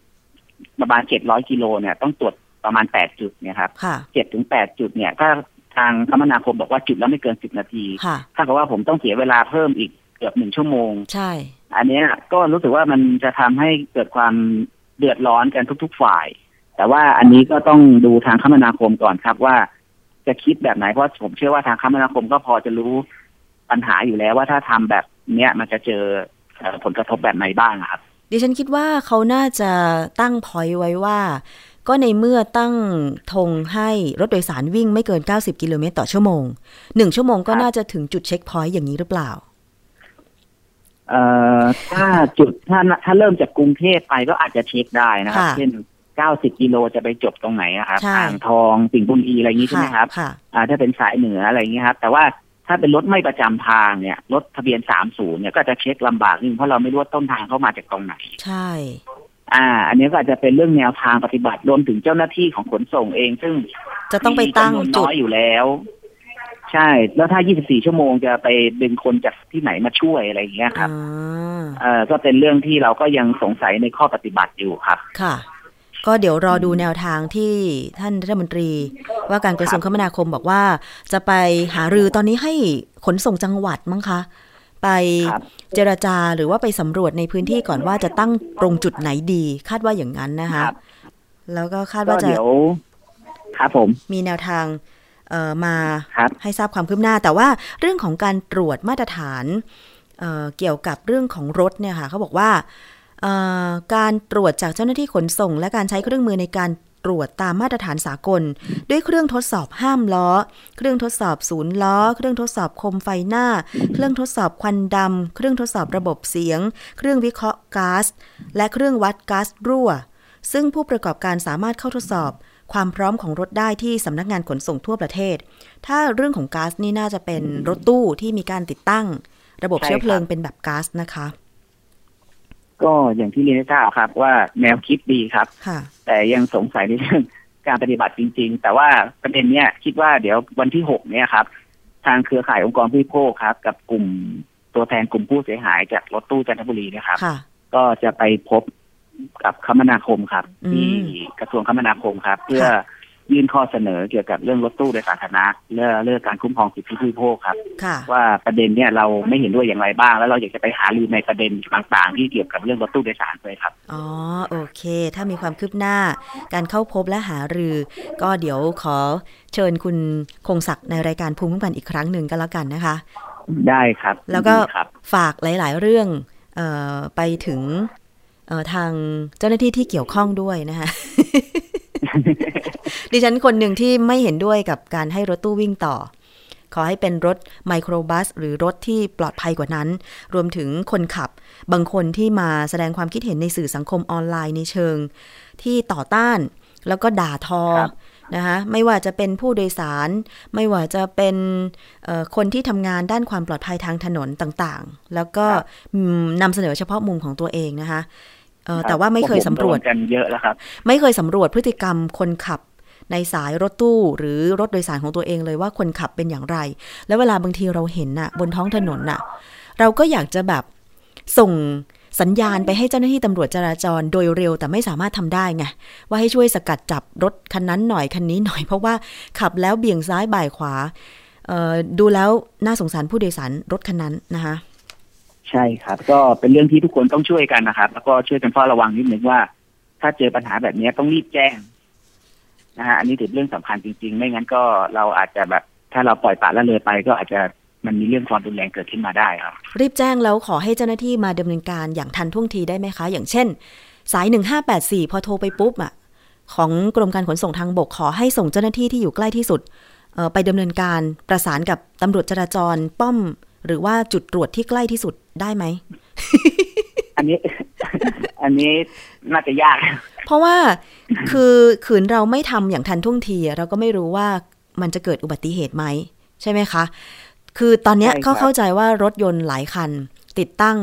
ประมาณ 700 กิโลเนี่ยต้องตรวจประมาณ 8 จุดเนี่ยครับค่ะ7ถึง 8 จุดเนี่ยถ้า ทางคมนาคมบอกว่าจุดแล้วไม่เกิน10นาทีค่ะถ้ากับว่าผมต้องเสียเวลาเพิ่มอีกเกือบหนึ่งชั่วโมง ใช่ อันเนี้ยก็รู้สึกว่ามันจะทำให้เกิดความเดือดร้อนกันทุก ๆ ฝ่าย แต่ว่าอันนี้ก็ต้องดูทางคมนาคมก่อนครับว่า จะคิดแบบไหนเพราะผมเชื่อว่าทางคมนาคมก็พอจะรู้ปัญหาอยู่แล้วว่าถ้าทำแบบเนี้ยมันจะเจอเอ่อผลกระทบแบบไหนบ้างอะครับ ดิฉันคิดว่าเขาน่าจะตั้งพอยไว้ว่า ก็ในเมื่อตั้งธงให้รถโดยสารวิ่งไม่เกิน 90 กิโลเมตรต่อชั่วโมง หนึ่งชั่วโมงก็ครับน่าจะถึงจุดเช็คพอยต์อย่างนี้หรือเปล่าเอ่อถ้าจุดถ้าถ้าเริ่มจากกรุงเทพไปก็อาจจะเช็คได้นะครับค่ะเช่น 90 กิโลจะไปจบตรงไหนอะครับใช่อ่างทองสิงห์บุรีอะไรอย่างนี้ใช่ไหมครับค่ะอ่าถ้าเป็นสายเหนืออะไรอย่างเงี้ยครับ แต่ว่าถ้าเป็นรถไม่ประจำทางเนี่ยรถทะเบียน 30 เนี่ยก็จะเช็คลำบากนิดนึงเพราะเราไม่รู้ว่าต้นทางเข้ามาจากตรงไหน ใช่ อ่า อันนี้ก็อาจจะเป็นเรื่องแนวทางปฏิบัติรวมถึงเจ้าหน้าที่ของขนส่งเอง ซึ่งจะต้องไปตั้งมีจำนวนจุน้ดอยอยู่แล้ว ใช่ แล้วถ้า 24 ชั่วโมงจะไปดึงคนจากที่ไหนมาช่วยอะไรอย่างเงี้ยครับอ่าเอ่อก็เป็นเรื่องที่เราก็ยังสงสัยในข้อปฏิบัติอยู่ครับ ค่ะ ก็เดี๋ยวรอดูแนวทางที่ท่านรัฐมนตรี ว่าการกระทรวงคมนาคมบอกว่า จะไปหารือตอนนี้ให้ขนส่งจังหวัดมั้งคะ ไปครับเจรจาหรือว่าไปสำรวจในพื้นที่ก่อนว่าจะตั้งตรงจุดไหนดี คาดว่าอย่างนั้นนะคะครับแล้วก็คาดก็ว่าจะเดี๋ยวครับผมมีแนวทางเอ่อมาครับให้ทราบความคืบหน้า แต่ว่าเรื่องของการตรวจมาตรฐานเอ่อเกี่ยวกับเรื่องของรถเนี่ยค่ะเขาบอกว่าเอ่อการตรวจจากเจ้าหน้าที่ขนส่ง และการใช้เครื่องมือในการ ตรวจตามมาตรฐานสากล ด้วยเครื่องทดสอบห้ามล้อ เครื่องทดสอบศูนย์ล้อ เครื่องทดสอบคมไฟหน้า เครื่องทดสอบควันดำ เครื่องทดสอบระบบเสียง เครื่องวิเคราะห์ก๊าซ และเครื่องวัดก๊าซรั่ว ซึ่งผู้ประกอบการสามารถเข้าทดสอบความพร้อมของรถได้ที่สำนักงานขนส่งทั่วประเทศ ถ้าเรื่องของก๊าซนี่น่าจะเป็นรถตู้ที่มีการติดตั้ง ระบบเชื้อเพลิงเป็นแบบก๊าซนะคะ ก็อย่างที่เรียนให้ทราบครับ ว่าแนวคิดดีครับค่ะแต่ยังสงสัยในเรื่องการปฏิบัติจริง ๆ แต่ว่าประเด็นเนี้ยคิดว่าเดี๋ยววันที่หกเนี่ยครับ ทางเครือข่ายองค์กรผู้บริโภคครับ กับกลุ่มตัวแทนกลุ่มผู้เสียหายจากรถตู้จันทบุรีเนะครับค่ะก็จะไปพบกับคมนาคมครับอืมที่กระทรวงคมนาคมครับ เพื่อค่ะ ยื่นข้อเสนอเกี่ยวกับเรื่องรถตู้โดยสาธารณะเรื่องเรื่องการคุ้มครองสิทธิผู้บริโภคครับค่ะว่าประเด็นเนี่ยเราไม่เห็นด้วยอย่างไรบ้าง แล้วเราอยากจะไปหารือในประเด็นต่างๆ ที่เกี่ยวกับเรื่องรถตู้โดยสารด้วยครับอ๋อโอเค ถ้ามีความคืบหน้า การเข้าพบและหารือ ก็เดี๋ยวขอเชิญคุณคงศักดิ์ในรายการภูมิคุ้มกันอีกครั้งหนึ่งก็แล้วกันนะคะ ได้ครับ แล้วก็ยินดีครับฝากหลาย ๆ เรื่องเออไปถึงเอ่อทางเจ้าหน้าที่ที่เกี่ยวข้องด้วยนะคะ ดิฉันคนหนึ่งที่ไม่เห็นด้วยกับการให้รถตู้วิ่งต่อ ขอให้เป็นรถไมโครบัส หรือรถที่ปลอดภัยกว่านั้น รวมถึงคนขับ บางคนที่มาแสดงความคิดเห็นในสื่อสังคมออนไลน์ในเชิง ที่ต่อต้านแล้วก็ด่าทอครับนะคะไม่ว่าจะเป็นผู้โดยสาร ไม่ว่าจะเป็นเอ่อคนที่ทำงานด้านความปลอดภัยทางถนนต่างๆ แล้วก็อืมนำเสนอเฉพาะมุมของตัวเองนะคะเออ แต่ว่าไม่เคยสำรวจพกผมโดนกันเยอะแล้วครับ ไม่เคยสำรวจพฤติกรรมคนขับในสายรถตู้ หรือรถโดยสารของตัวเองเลยว่าคนขับเป็นอย่างไร แล้วเวลาบางทีเราเห็นน่ะ บนท้องถนนน่ะ เราก็อยากจะแบบส่งสัญญาณไปให้เจ้าหน้าที่ตำรวจจราจรโดยเร็วแต่ไม่สามารถทำได้ไงว่าให้ช่วยสกัดจับรถคันนั้นหน่อยคันนี้หน่อยเพราะว่าขับแล้วเบี่ยงซ้ายบ่ายขวาเอ่อดูแล้วน่าสงสารผู้โดยสารรถคันนั้นนะคะ ใช่ครับ ก็เป็นเรื่องที่ทุกคนต้องช่วยกันนะครับ แล้วก็ช่วยกันเฝ้าระวังนิดนึงว่า ถ้าเจอปัญหาแบบนี้ต้องรีบแจ้งนะฮะอันนี้ถือเรื่องสำคัญจริง ๆ ไม่งั้นก็เราอาจจะแบบ ถ้าเราปล่อยปละละเลยไป ก็อาจจะมันมีเรื่องความรุนแรงเกิดขึ้นมาได้ครับ รีบแจ้งแล้วขอให้เจ้าหน้าที่มาดำเนินการอย่างทันท่วงทีได้ไหมคะ อย่างเช่น สาย1584พอโทรไปปุ๊บอะของกรมการขนส่งทางบกขอให้ส่งเจ้าหน้าที่ที่อยู่ใกล้ที่สุดไปดำเนินการประสานกับตำรวจจราจรป้อม หรือว่าจุดตรวจที่ใกล้ที่สุดได้ไหม อันนี้ อันนี้น่าจะยาก เพราะว่าคือขืนเราไม่ทำอย่างทันท่วงทีอะเราก็ไม่รู้ว่ามันจะเกิดอุบัติเหตุไหม ใช่ไหมคะ คือตอนเนี้ยใช่ครับเขาเข้าใจว่ารถยนต์หลายคัน ติดตั้ง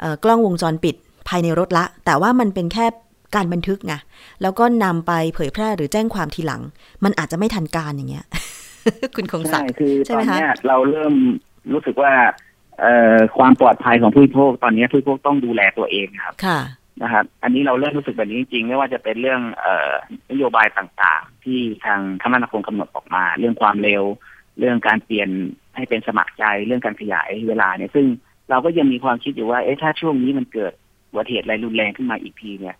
เอ่อกล้องวงจรปิดภายในรถละ แต่ว่ามันเป็นแค่การบันทึกไงแล้วก็นำไปเผยแพร่หรือแจ้งความทีหลัง มันอาจจะไม่ทันการอย่างเงี้ย คุณคงศักใช่ดิ์คือใช่ตไหอมนคะเนี้ยเราเริ่ม รู้สึกว่าเอ่อความปลอดภัยของผู้บริโภคตอนนี้ผู้บริโภคต้องดูแลตัวเองครับค่ะนะครับ อันนี้เราเริ่มรู้สึกแบบนี้จริงๆไม่ว่าจะเป็นเรื่องเอ่อนโยบายต่างๆ ที่ทางคมนาคมกำหนดออกมา เรื่องความเร็ว เรื่องการเปลี่ยนให้เป็นสมัครใจเรื่องการขยายเวลาเนี่ย ซึ่งเราก็ยังมีความคิดอยู่ว่าเอ๊ะถ้าช่วงนี้มันเกิดอุบัติเหตุอะไรรุนแรงขึ้นมาอีกทีเนี่ย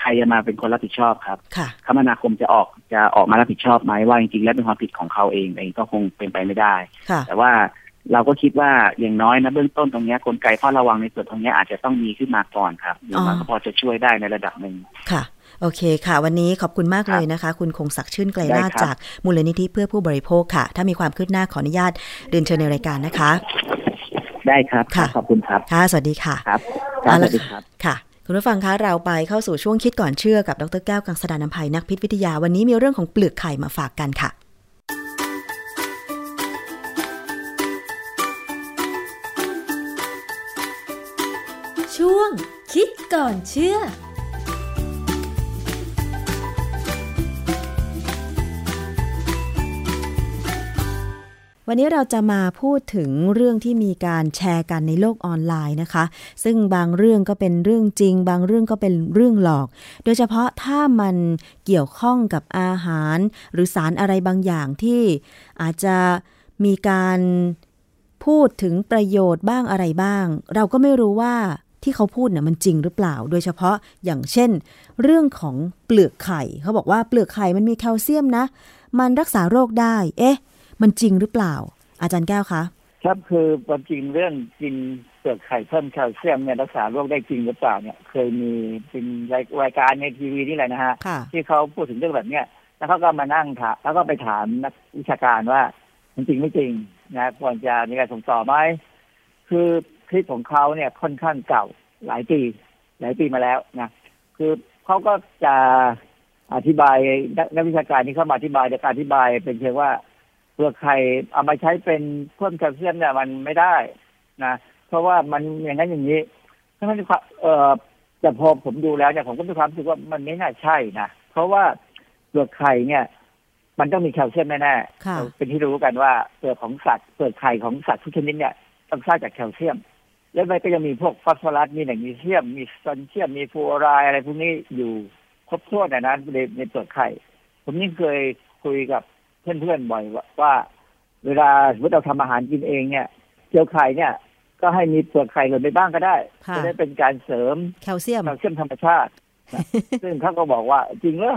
ใครจะมาเป็นคนรับผิดชอบครับค่ะคมนาคมจะออกจะออกมารับผิดชอบไหมว่าจริงๆแล้วเป็นความผิดของเขาเองเองก็คงเป็นไปไม่ได้ค่ะแต่ว่า เราก็คิดว่าอย่างน้อยนะเบื้องต้นตรงเนี้ยกลไกเฝ้าระวังในส่วนตรงเนี้ยอาจจะต้องมีขึ้นมาก่อนครับอย่างน้อยก็พอจะช่วยได้ในระดับหนึ่งค่ะโอเคค่ะ วันนี้ขอบคุณมากครับเลยนะคะ คุณคงศักดิ์ชื่นไกลได้นาถครับจากมูลนิธิเพื่อผู้บริโภคค่ะ ถ้ามีความคืบหน้าขออนุญาตเรียนเชิญในรายการนะคะ ได้ครับค่ะขอบคุณครับค่ะสวัสดีค่ะครับครับเอาสละวัสดีครับค่ะคุณผู้ฟังคะเราไปเข้าสู่ช่วงคิดก่อนเชื่อกับดรแก้วกังสดานนภัยนักพิษวิทยาวันนี้มีเรื่องของเปลือกไข่มาฝากกันค่ะ ช่วง คิดก่อนเชื่อวันนี้เราจะมาพูดถึงเรื่องที่มีการแชร์กันในโลกออนไลน์นะคะ ซึ่งบางเรื่องก็เป็นเรื่องจริง บางเรื่องก็เป็นเรื่องหลอก โดยเฉพาะถ้ามันเกี่ยวข้องกับอาหาร หรือสารอะไรบางอย่างที่อาจจะมีการพูดถึงประโยชน์บ้างอะไรบ้าง เราก็ไม่รู้ว่า ที่เขาพูดเนี่ยมันจริงหรือเปล่า โดยเฉพาะอย่างเช่น เรื่องของเปลือกไข่ เขาบอกว่าเปลือกไข่มันมีแคลเซียมนะ มันรักษาโรคได้ เอ๊ะ มันจริงหรือเปล่า อาจารย์แก้วคะครับคือความจริงเรื่องกินเปลือกไข่เพิ่มแคลเซียมเนี่ยรักษาโรคได้จริงหรือเปล่าเนี่ย เคยมีเป็นรายรายการในทีวีนี่แหละนะฮะค่ะที่เขาพูดถึงเรื่องแบบเนี้ยแล้วเขาก็มานั่งถามแล้วก็ไปถามนักวิชาการว่ามันจริงไม่จริงนะควรจะมีการส่งต่อไหมคือ คลิปของเขาเนี่ยค่อนข้างเก่าหลายปี หลายปีมาแล้วนะคือเขาก็จะอธิบายนักนักวิชาการที่เข้ามาอธิบายจะอธิบายเป็นเพียงว่าเปลือกไข่เอามาใช้เป็นเพิ่มแคลเซียมเนี่ยมันไม่ได้นะเพราะว่ามันอย่างนั้นอย่างนี้ทั้งที่ความเอ่อแต่พอผมดูแล้วเนี่ยผมก็มีความรู้สึกว่ามันไม่น่าใช่นะเพราะว่าเปลือกไข่เนี่ย มันต้องมีแคลเซียมแน่ๆค่ะเราเป็นที่รู้กันว่าเปลือกของสัตว์เปลือกไข่ของสัตว์ทุกชนิดเนี่ยต้องสร้างจากแคลเซียม แล้วมันก็ยังมีพวกฟอสฟอรัสมีแหล่งมีเซียม มีซอนเซียมมีฟลูออไรด์อะไรพวกนี้อยู่ครบถ้วนนะนะในในเปลือกไข่ ผมนี่เคยคุยกับเพื่อนๆบ่อยว่าว่าเวลาสมมติเราทำอาหารกินเองเนี่ยเจียวไข่เนี่ย ก็ให้มีเปลือกไข่หล่นไปบ้างก็ได้ค่ะจะได้เป็นการเสริมแคลเซียมแคลเซียมธรรมชาตินะซึ่งเขาก็บอกว่าจริงเหรอ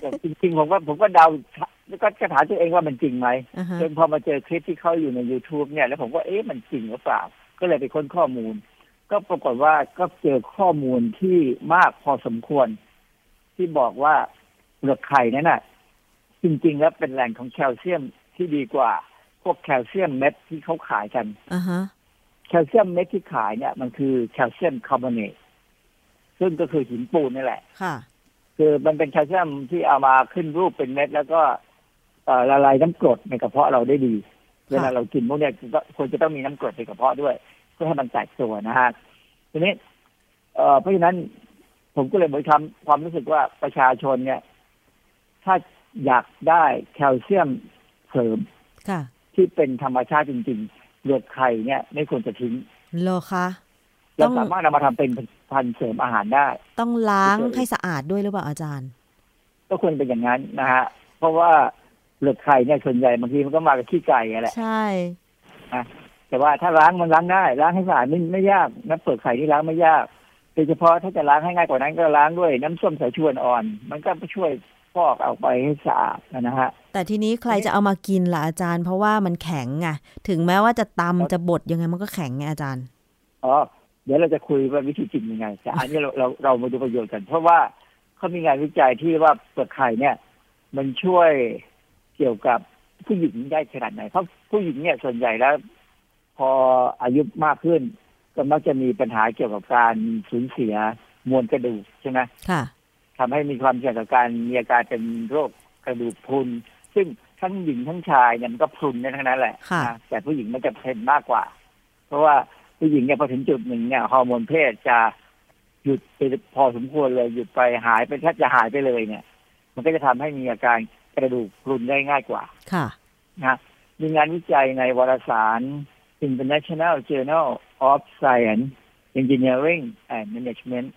แต่จริงๆผมก็ผมก็เดาแล้วก็ถามตัวเองว่ามันจริงไหมอ่าฮะจนพอมาเจอคลิปที่เขาอยู่ใน youtube เนี่ยแล้วผมว่าเอ๊ะมันจริงหรือเปล่า ก็เลยไปค้นข้อมูล ก็ปรากฏว่าก็เจอข้อมูลที่มากพอสมควร ที่บอกว่าเปลือกไข่นั้นน่ะ จริง ๆ แล้วเป็นแหล่งของแคลเซียมที่ดีกว่า พวกแคลเซียมเม็ดที่เขาขายกันอ่าฮะแคลเซียมเม็ดที่ขายเนี่ยมันคือแคลเซียมคาร์บอเนตซึ่งก็คือหินปูนนี่แหละ ค่ะ คือมันเป็นแคลเซียมที่เอามาขึ้นรูปเป็นเม็ด แล้วก็เอ่อละลายน้ำกรดในกระเพาะเราได้ดี เวลาเรากินพวกเนี้ยก็ควรจะต้องมีน้ำกรดในกระเพาะด้วย เพื่อให้มันแตกตัวนะฮะทีนี้เอ่อเพราะฉะนั้นผมก็เลยเหมือนทำความรู้สึกว่าประชาชนเนี่ย ถ้าอยากได้แคลเซียมเสริมค่ะที่เป็นธรรมชาติจริงๆเลือดไข่เนี่ย ไม่ควรจะทิ้งโลคะต้เราองสามารถนำมาทำเป็นพันธุ์เสริมอาหารได้ ต้องล้างไม่เคยให้สะอาดด้วยหรือเปล่าอาจารย์ ก็ควรเป็นอย่างนั้นนะฮะ เพราะว่าเลือดไข่เนี่ยส่วนใหญ่บางทีมันก็มากับขี้ไก่อะแหละใช่ แต่ว่าถ้าล้างมันล้างได้ล้างให้สะอาดไม่ไม่ยากน้ำเปลือกไข่ที่ล้างไม่ยากโดยเฉพาะถ้าจะล้างให้ง่ายกว่านั้นก็ล้างด้วยน้ำส้มสายชวนอ่อน มันก็ช่วยฟอกเอาไปให้สะอาดนะฮะแต่ทีนี้ใครจะเอามากินล่ะอาจารย์ เพราะว่ามันแข็งไงถึงแม้ว่าจะตำจะบดยังไงมันก็แข็งไงอาจารย์อ๋อเดี๋ยวเราจะคุยว่าวิธีกินยังไงแต่อันนี้เราเราเรามาดูประโยชน์กัน เพราะว่าเขามีงานวิจัยที่ว่าเปลือกไข่เนี่ย มันช่วยเกี่ยวกับผู้หญิงได้ขนาดไหนเพราะผู้หญิงเนี่ยส่วนใหญ่แล้ว พออายุมากขึ้น ก็มักจะมีปัญหาเกี่ยวกับการสูญเสียมวลกระดูกใช่ไหมค่ะทำให้มีความเสี่ยงกับการมีอาการเป็นโรคกระดูกพรุน ซึ่งทั้งหญิงทั้งชายเนี่ยมันก็พรุนได้ทั้งนั้นแหละค่ะนะแต่ผู้หญิงมันจะเป็นมากกว่า เพราะว่าผู้หญิงเนี่ยพอถึงจุดหนึ่งเนี่ยฮอร์โมนเพศจะหยุดไปพอสมควรเลยหยุดไปหายไปแทบจะหายไปเลยเนี่ย มันก็จะทำให้มีอาการกระดูกพรุนได้ง่ายกว่า ค่ะนะมีงานวิจัยในวารสาร International Journal of Science Engineering and Management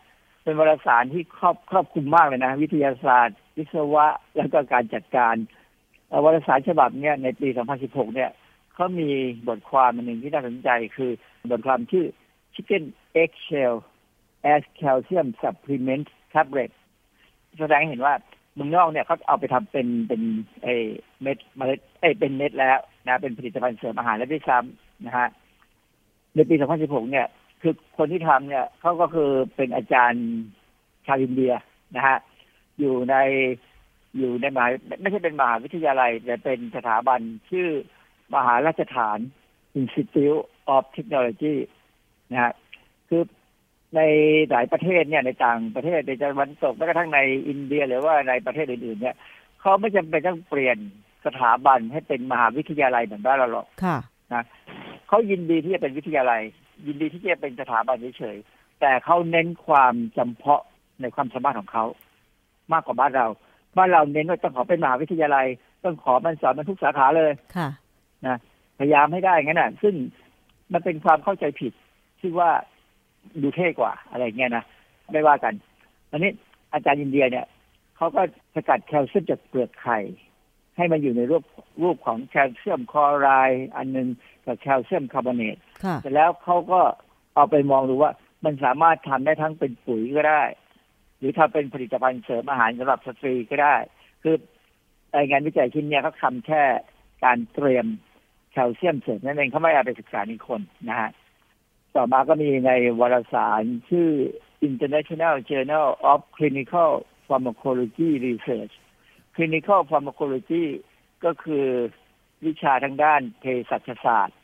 เป็นวารสารที่ครอบครอบคลุมมากเลยนะ วิทยาศาสตร์ วิศวะ แล้วก็การจัดการวารสารฉบับเนี้ยในปี 2016 เนี่ยเขามีบทความหนึ่งที่น่าสนใจคือบทความชื่อ Chicken Egg Shell as Calcium Supplement Tablet แสดงเห็นว่าเมืองนอกเนี่ยเขาเอาไปทำเป็นเป็นไอเม็ดเมล็ดเอเป็นเม็ดแล้วนะเป็นผลิตภัณฑ์เสริมอาหารแล้วด้วยซ้ำ นะฮะในปี 2016 เนี่ย คือคนที่ทำเนี่ยเขาก็คือเป็นอาจารย์ชาวอินเดียนะฮะอยู่ในอยู่ในมหาไม่ใช่เป็นมหาวิทยาลัย แต่เป็นสถาบันชื่อมหาราชฐาน Institute of Technology นะฮะคือในหลายประเทศเนี่ยในต่างประเทศในตะวันตกแม้กระทั่งในอินเดียหรือว่าในประเทศอื่นๆ เนี่ยเขาไม่จำเป็นต้องเปลี่ยนสถาบันให้เป็นมหาวิทยาลัยเหมือนบ้านเราหรอก ค่ะเขายินดีที่จะเป็นวิทยาลัย ยินดีที่จะเป็นสถาบันเฉยๆแต่เขาเน้นความจำเพาะในความสามารถของเขา มากกว่าบ้านเราบ้านเราเน้นว่าต้องขอเป็นมหาวิทยาลัย ต้องขอมันสอนมันทุกสาขาเลยค่ะนะพยายามให้ได้งั้นน่ะ ซึ่งมันเป็นความเข้าใจผิดที่ว่าดูเท่กว่าอะไรเงี้ยนะไม่ว่ากันอันนี้อาจารย์อินเดียเนี่ยเขาก็สกัดแคลเซียมจากเปลือกไข่ ให้มันอยู่ในรูปรูปของแคลเซียมคลอไรด์อันหนึงกับแคลเซียมคาร์บอเนตค่ะเสร็จแล้วเขาก็เอาไปมองดูว่ามันสามารถทำได้ทั้งเป็นปุ๋ยก็ได้ หรือทำเป็นผลิตภัณฑ์เสริมอาหารสำหรับสตรีก็ได้ คือรายงานวิจัยชิ้นเนี้ยเขาทำแค่การเตรียมแคลเซียมเสริมนั่นเองเขาไม่เอาไปศึกษาในคนนะฮะต่อมาก็มีในวารสารชื่อ International Journal of Clinical Pharmacology Research Clinical Pharmacology ก็คือวิชาทางด้านเภสัชศาสตร์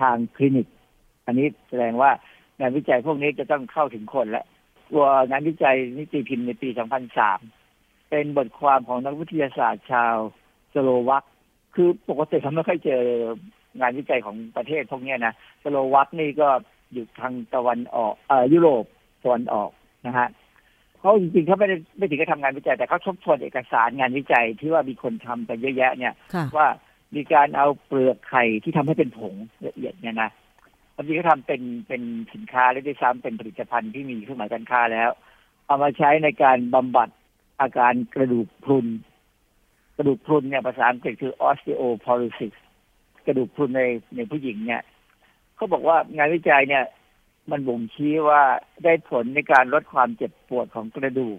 ทางคลินิก อันนี้แสดงว่างานวิจัยพวกนี้จะต้องเข้าถึงคนแล้วตัวงานวิจัยนิติพิมพ์ในปี 2003 เป็นบทความของนักวิทยาศาสตร์ชาวสโลวัก คือปกติเขาไม่ค่อยเจองานวิจัยของประเทศพวกนี้นะสโลวักนี่ก็อยู่ทางตะวันออกเอ่อยุโรปตะวันออกนะฮะ เขาจริงๆเขาไม่ได้ไม่ถึงกับทำงานวิจัย แต่เขาทบทวนเอกสารงานวิจัยที่ว่ามีคนทำกันเยอะแยะ เนี่ยค่ะว่ามีการเอาเปลือกไข่ที่ทำให้เป็นผงละเอียดเนี่ยนะความจริงก็ทำเป็นเป็นสินค้าและด้วยซ้ำเป็นผลิตภัณฑ์ที่มีเครื่องหมายการค้าแล้ว เอามาใช้ในการบำบัดอาการกระดูกพรุน กระดูกพรุนเนี่ยภาษาอังกฤษคือ osteoporosis กระดูกพรุนในในผู้หญิงเนี่ยเขาบอกว่างานวิจัยเนี่ย มันบ่งชี้ว่าได้ผลในการลดความเจ็บปวดของกระดูก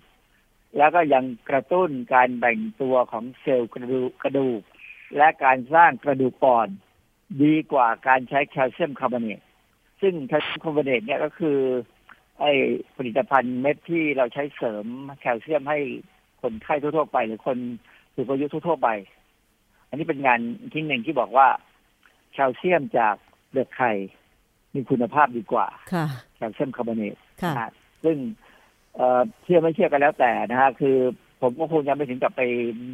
แล้วก็ยังกระตุ้นการแบ่งตัวของเซลล์กระดูกกระดูก และการสร้างกระดูกอ่อน ดีกว่าการใช้แคลเซียมคาร์บอเนตซึ่งแคลเซียมคาร์บอเนตเนี่ยก็คือไอ้ผลิตภัณฑ์เม็ดที่เราใช้เสริมแคลเซียมให้คนไข้ทั่วๆไป หรือคนสูงอายุทั่วๆไป อันนี้เป็นงานที่หนึ่งที่บอกว่าแคลเซียมจากเปลือกไข่ มีคุณภาพดีกว่าค่ะแคลเซียมคาร์บอเนตค่ะนะฮะซึ่งเอ่อเชื่อไม่เชื่อกันแล้วแต่นะฮะคือผมก็คงยังไม่ถึงกับไป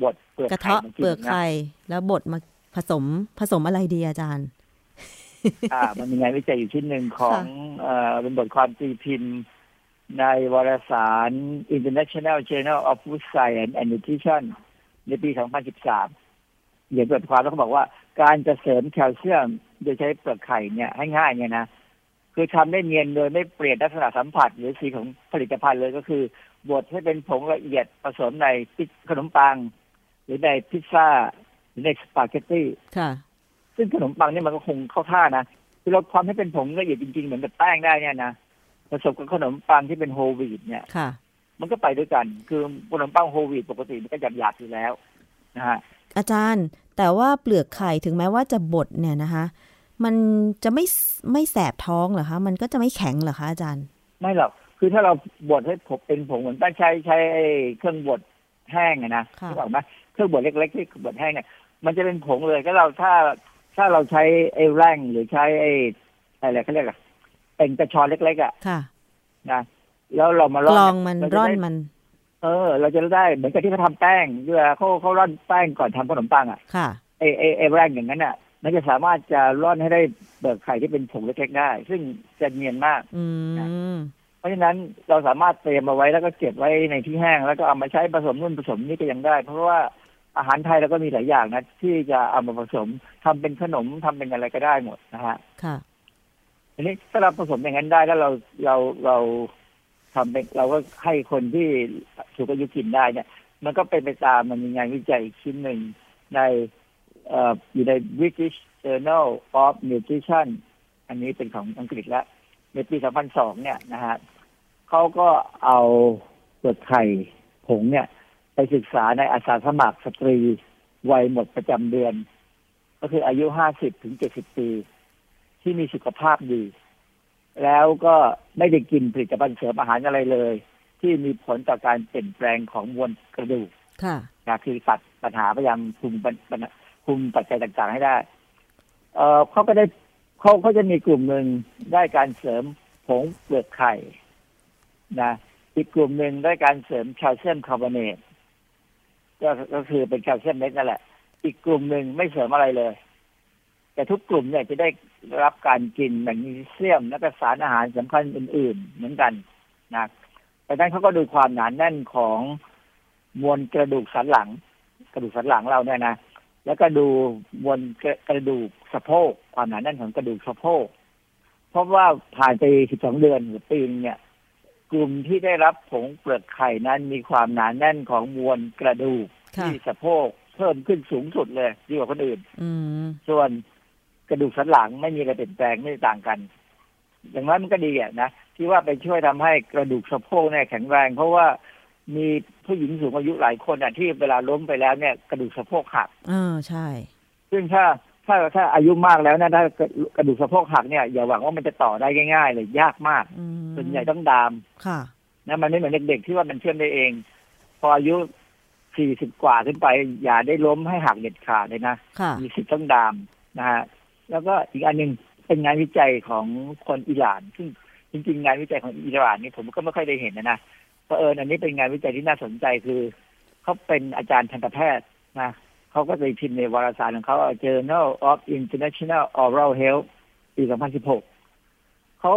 บดเปลือกกระไข่เทาะมาเปลือกนะไข่แล้วบดมาผสมผสมอะไรดีอาจารย์ อ่า มันมีงานวิจัยอยู่ชิ้นหนึ่งของค่ะเอ่อเป็นบทความตีพิมพ์ ในวารสาร International Journal of Food Science and Nutrition ในปี 2013เขียนบทความแล้วเขาบอกว่า การจะเสริมแคลเซียม โดยใช้เปลือกไข่เนี่ยให้ง่ายเนี่ยนะคือทำได้เนียนโดยไม่เปลี่ยนลักษณะสัมผัส หรือสีของผลิตภัณฑ์เลยก็คือบดให้เป็นผงละเอียดผสมในขนมปัง หรือในพิซซ่าหรือในสปาเกตตี้ค่ะซึ่งขนมปังเนี่ยมันก็คงเข้าท่านะคือเราความให้เป็นผงละเอียดจริงๆ เหมือนกับแป้งได้เนี่ยนะผสมกับขนมปังที่เป็นโฮลวีตเนี่ยค่ะ มันก็ไปด้วยกัน คือขนมปังโฮลวีตปกติมันก็หยาบๆอยู่แล้วนะฮะอาจารย์แต่ว่าเปลือกไข่ถึงแม้ว่าจะบดเนี่ยนะคะ มันจะไม่ไม่แสบท้องเหรอคะ มันก็จะไม่แข็งเหรอคะอาจารย์ ไม่หรอก คือถ้าเราบดให้ผมเป็นผงเหมือนตั้งใช้ใช้ไอ้เครื่องบดแห้งอะนะค่ะรู้บอกไหมเครื่องบดเล็กๆที่บดแห้งเนี่ย มันจะเป็นผงเลยก็เราถ้าถ้าเราใช้ไอ้แร่งหรือใช้ไอ้อะไรเขาเรียกอะเป็นกระชอนเล็กๆอะค่ะนะแล้วเรามากร่ลออนงมันเาจะร่อนได้มัน เออ เราจะได้เหมือนกับที่เขาทำแป้งเวลาเขาเขาร่อนแป้งก่อนทำขนมปังอะ ค่ะไอไอไอแรงอย่างนั้นอะ มันจะสามารถจะร่อนให้ได้เบิกไข่ที่เป็นผงเล็กๆได้ ซึ่งจะเนียนมากอืมเพราะฉะนั้นเราสามารถเตรียมเอาไว้แล้วก็เก็บไว้ในที่แห้ง แล้วก็เอามาใช้ผสมนู่นผสมนี่ก็ยังได้ เพราะว่าอาหารไทยเราก็มีหลายอย่างนะ ที่จะเอามาผสมทำเป็นขนมทำเป็นอะไรก็ได้หมดนะฮะค่ะทีนี้ถ้าเราผสมอย่างนั้นได้แล้วเราเราเราทำเป็นเราก็ให้คนที่สูงอายุกินได้เนี่ย มันก็เป็นไปตามมันมีงานวิจัยอีกชิ้นหนึ่งในเอ่ออยู่ใน British Journal of Nutrition อันนี้เป็นของอังกฤษแล้วในปี 2002 เนี่ยนะฮะเขาก็เอาเปลือกไข่ผงเนี่ย ไปศึกษาในอาสาสมัครสตรีวัยหมดประจำเดือน ก็คืออายุ 50 ถึง 70 ปี ที่มีสุขภาพดี แล้วก็ไม่ได้กินผลิตภัณฑ์เสริมอาหารอะไรเลย ที่มีผลต่อการเปลี่ยนแปลงของมวลกระดูกค่ะนะคือตัดปัญหาพยายามคุมปัญปัญ คุมปัจจัยต่างๆให้ได้ เออเขาก็ได้เขาเขาจะมีกลุ่มหนึ่งได้การเสริมผงเปลือกไข่นะอีกกลุ่มหนึ่งได้การเสริมแคลเซียมคาร์บอเนตก็ก็คือเป็นแคลเซียมเม็ดนั่นแหละ อีกกลุ่มหนึ่งไม่เสริมอะไรเลย แต่ทุกกลุ่มเนี่ยจะได้รับการกินแมกนีเซียมและสารอาหารสำคัญอื่น ๆ เหมือนกันนะดังนั้นเขาก็ดูความหนาแน่นของมวลกระดูกสันหลัง กระดูกสันหลังเราเนี่ยนะ แล้วก็ดูมวลกระกระดูกสะโพกความหนาแน่นของกระดูกสะโพกเพราะว่าผ่านไป 12 เดือนหรือปีนึงเนี่ย กลุ่มที่ได้รับผงเปลือกไข่นั้นมีความหนาแน่นของมวลกระดูกค่ะที่สะโพกเพิ่มขึ้นสูงสุดเลยดีกว่าคนอื่นอืมส่วนกระดูกสันหลังไม่มีอะไรเปลี่ยนแปลงไม่ต่างกัน อย่างนั้นมันก็ดีอะนะที่ว่าไปช่วยทำให้กระดูกสะโพกเนี่ยแข็งแรง เพราะว่า มีผู้หญิงสูงอายุหลายคนอะที่เวลาล้มไปแล้วเนี่ยกระดูกสะโพกหักเออใช่ ซึ่งถ้าถ้าถ้าอายุมากแล้วนะถ้ากระดูกสะโพกหักเนี่ยอย่าหวังว่ามันจะต่อได้ง่ายๆเลยยากมากอืมส่วนใหญ่ต้องดามค่ะนะมันไม่เหมือนเด็กๆที่ว่ามันเชื่อมได้เอง พออายุสี่สิบกว่าขึ้นไป อย่าได้ล้มให้หักเด็ดขาดเลยนะค่ะมีสิทธิ์ต้องดามนะฮะแล้วก็อีกอันหนึ่งเป็นงานวิจัยของคนอิหร่าน ซึ่งจริง ๆ งานวิจัยของอิหร่านนี่ผมก็ไม่ค่อยได้เห็นนะนะ เพราะเอิญอันนี้เป็นงานวิจัยที่น่าสนใจคือเขาเป็นอาจารย์ทันตแพทย์นะเขาก็เลยพิมพ์ในวารสารของเขา Journal of International Oral Health ปี 2016เขา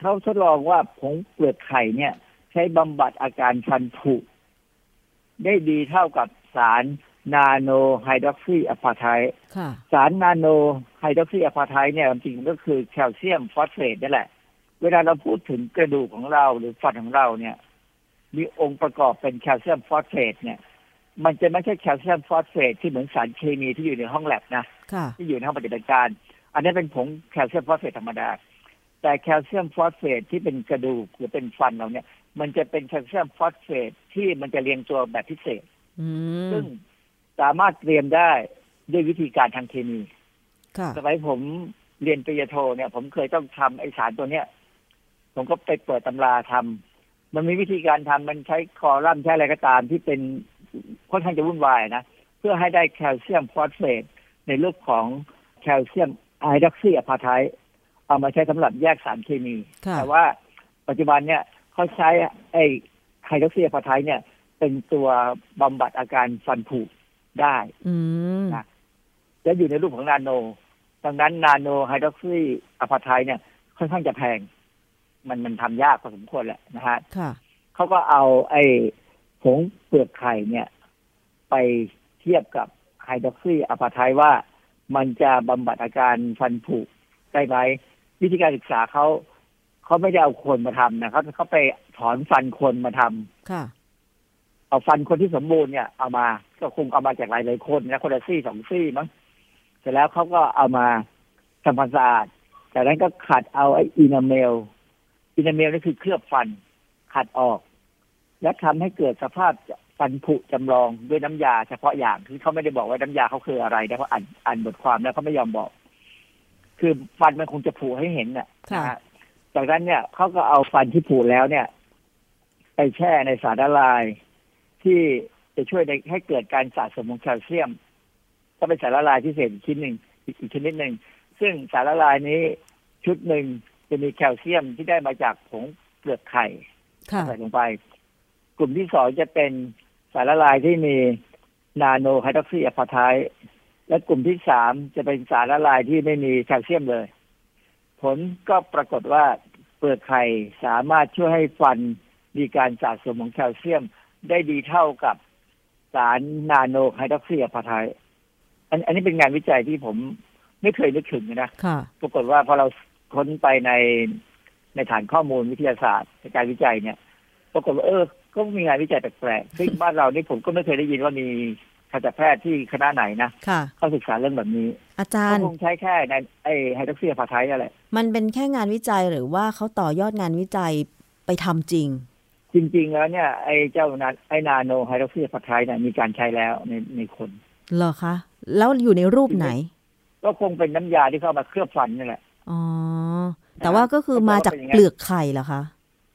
เขาทดลองว่าผงเปลือกไข่เนี่ย ใช้บำบัดอาการฟันผุได้ดีเท่ากับสารนาโนไฮดรอกซีอะพาไทด์ค่ะสารนาโนไฮดรอกซีอะพาไทด์เนี่ยจริงๆก็คือแคลเซียมฟอสเฟตนั่นแหละ เวลาเราพูดถึงกระดูกของเราหรือฟันของเราเนี่ย มีองค์ประกอบเป็นแคลเซียมฟอสเฟตเนี่ย มันจะไม่ใช่แคลเซียมฟอสเฟตที่เหมือนสารเคมีที่อยู่ในห้องแลบนะค่ะที่อยู่ในห้องปฏิบัติการ อันนี้เป็นผงแคลเซียมฟอสเฟตธรรมดา แต่แคลเซียมฟอสเฟตที่เป็นกระดูกหรือเป็นฟันเราเนี่ย มันจะเป็นแคลเซียมฟอสเฟตที่มันจะเรียงตัวแบบพิเศษอืมซึ่งสามารถเตรียมได้ด้วยวิธีการทางเคมีค่ะสมัยผมเรียนปริญญาโทเนี่ย ผมเคยต้องทำไอสารตัวเนี้ย ผมก็ไปเปิดตำราทำ มันมีวิธีการทำมันใช้คอลัมน์ใช้อะไรก็ตามที่เป็นค่อนข้างจะวุ่นวายนะเพื่อให้ได้แคลเซียมฟอสเฟตในรูปของแคลเซียมไฮดรอกซีอะพาไทด์เอามาใช้สำหรับแยกสารเคมีค่ะแต่ว่าปัจจุบันเนี่ยเขาใช้ไอไฮดรอกซีอะพาไทด์เนี่ย เป็นตัวบำบัดอาการฟันผุได้อืมนะและอยู่ในรูปของนาโน ดังนั้นนาโนไฮดรอกซีอะพาไทด์เนี่ยค่อนข้างจะแพง มันมันทำยากพอสมควรแหละนะฮะค่ะเขาก็เอาไอ้ผงเปลือกไข่เนี่ย ไปเทียบกับไฮดรอกซีอะพาไทว่ามันจะบำบัดอาการฟันผุได้ไหมวิธีการศึกษาเขาเขาไม่ได้เอาคนมาทำนะเขาเขาไปถอนฟันคนมาทำค่ะ เอาฟันคนที่สมบูรณ์เนี่ยเอามาก็คงเอามาจากหลายหลายๆคนนะคนละซี่สองซี่มั้งเสร็จแล้วเขาก็เอามาทำความสะอาดจากนั้นก็ขัดเอาไอ้ enamel enamel นี่คือเคลือบฟันขัดออก และทำให้เกิดสภาพฟันผุจำลองด้วยน้ำยาเฉพาะอย่างคือเขาไม่ได้บอกว่าน้ำยาเขาคืออะไรนะเขาอ่านอ่านบทความแล้วเขาไม่ยอมบอก คือฟันมันคงจะผุให้เห็นน่ะค่ะนะฮะจากนั้นเนี่ยเขาก็เอาฟันที่ผุแล้วเนี่ย ไปแช่ในสารละลาย ที่จะช่วยในให้เกิดการสะสมของแคลเซียม ก็เป็นสารละลายพิเศษอีกชิ้นหนึ่งอีกอีกชนิดหนึ่งซึ่งสารละลายนี้ชุดหนึ่ง จะมีแคลเซียมที่ได้มาจากผงเปลือกไข่ค่ะใส่ลงไป กลุ่มที่สองจะเป็นสารละลายที่มีนาโนไฮดรอกซีอะพาไทและกลุ่มที่สามจะเป็นสารละลายที่ไม่มีแคลเซียมเลย ผลก็ปรากฏว่าเปลือกไข่สามารถช่วยให้ฟันมีการสะสมของแคลเซียมได้ดีเท่ากับสารนาโนไฮดรอกซีอะพาไทอันอันนี้เป็นงานวิจัยที่ผมไม่เคยนึกถึงนะค่ะปรากฏว่าพอเรา ค้นไปในในฐานข้อมูลวิทยาศาสตร์ในการวิจัยเนี่ยปรากฏว่าเออ ก็มีงานวิจัยแปลกๆซึ่งบ้านเรานี่ผมก็ไม่เคยได้ยินว่ามีทันตแพทย์ที่คณะไหนนะค่ะเขาศึกษาเรื่องแบบนี้ อาจาเขารย์คงใช้แค่ในไอไฮดรอกซีอะพาไทนั่นแหละมันเป็นแค่งานวิจัยหรือว่าเขาต่อยอดงานวิจัยไปทำจริง จริง ๆ แล้วเนี่ย ไอเจ้านาไอนาโนไฮดรอกซีอะพาไทเนี่ยมีการใช้แล้วในในคนเหรอคะ แล้วอยู่ในรูปไหน ก็คงเป็นน้ำยาที่เข้ามาเคลือบฟันนี่แหละ อ๋อ แต่ว่าก็คือมาจากเปลือกไข่เหรอคะ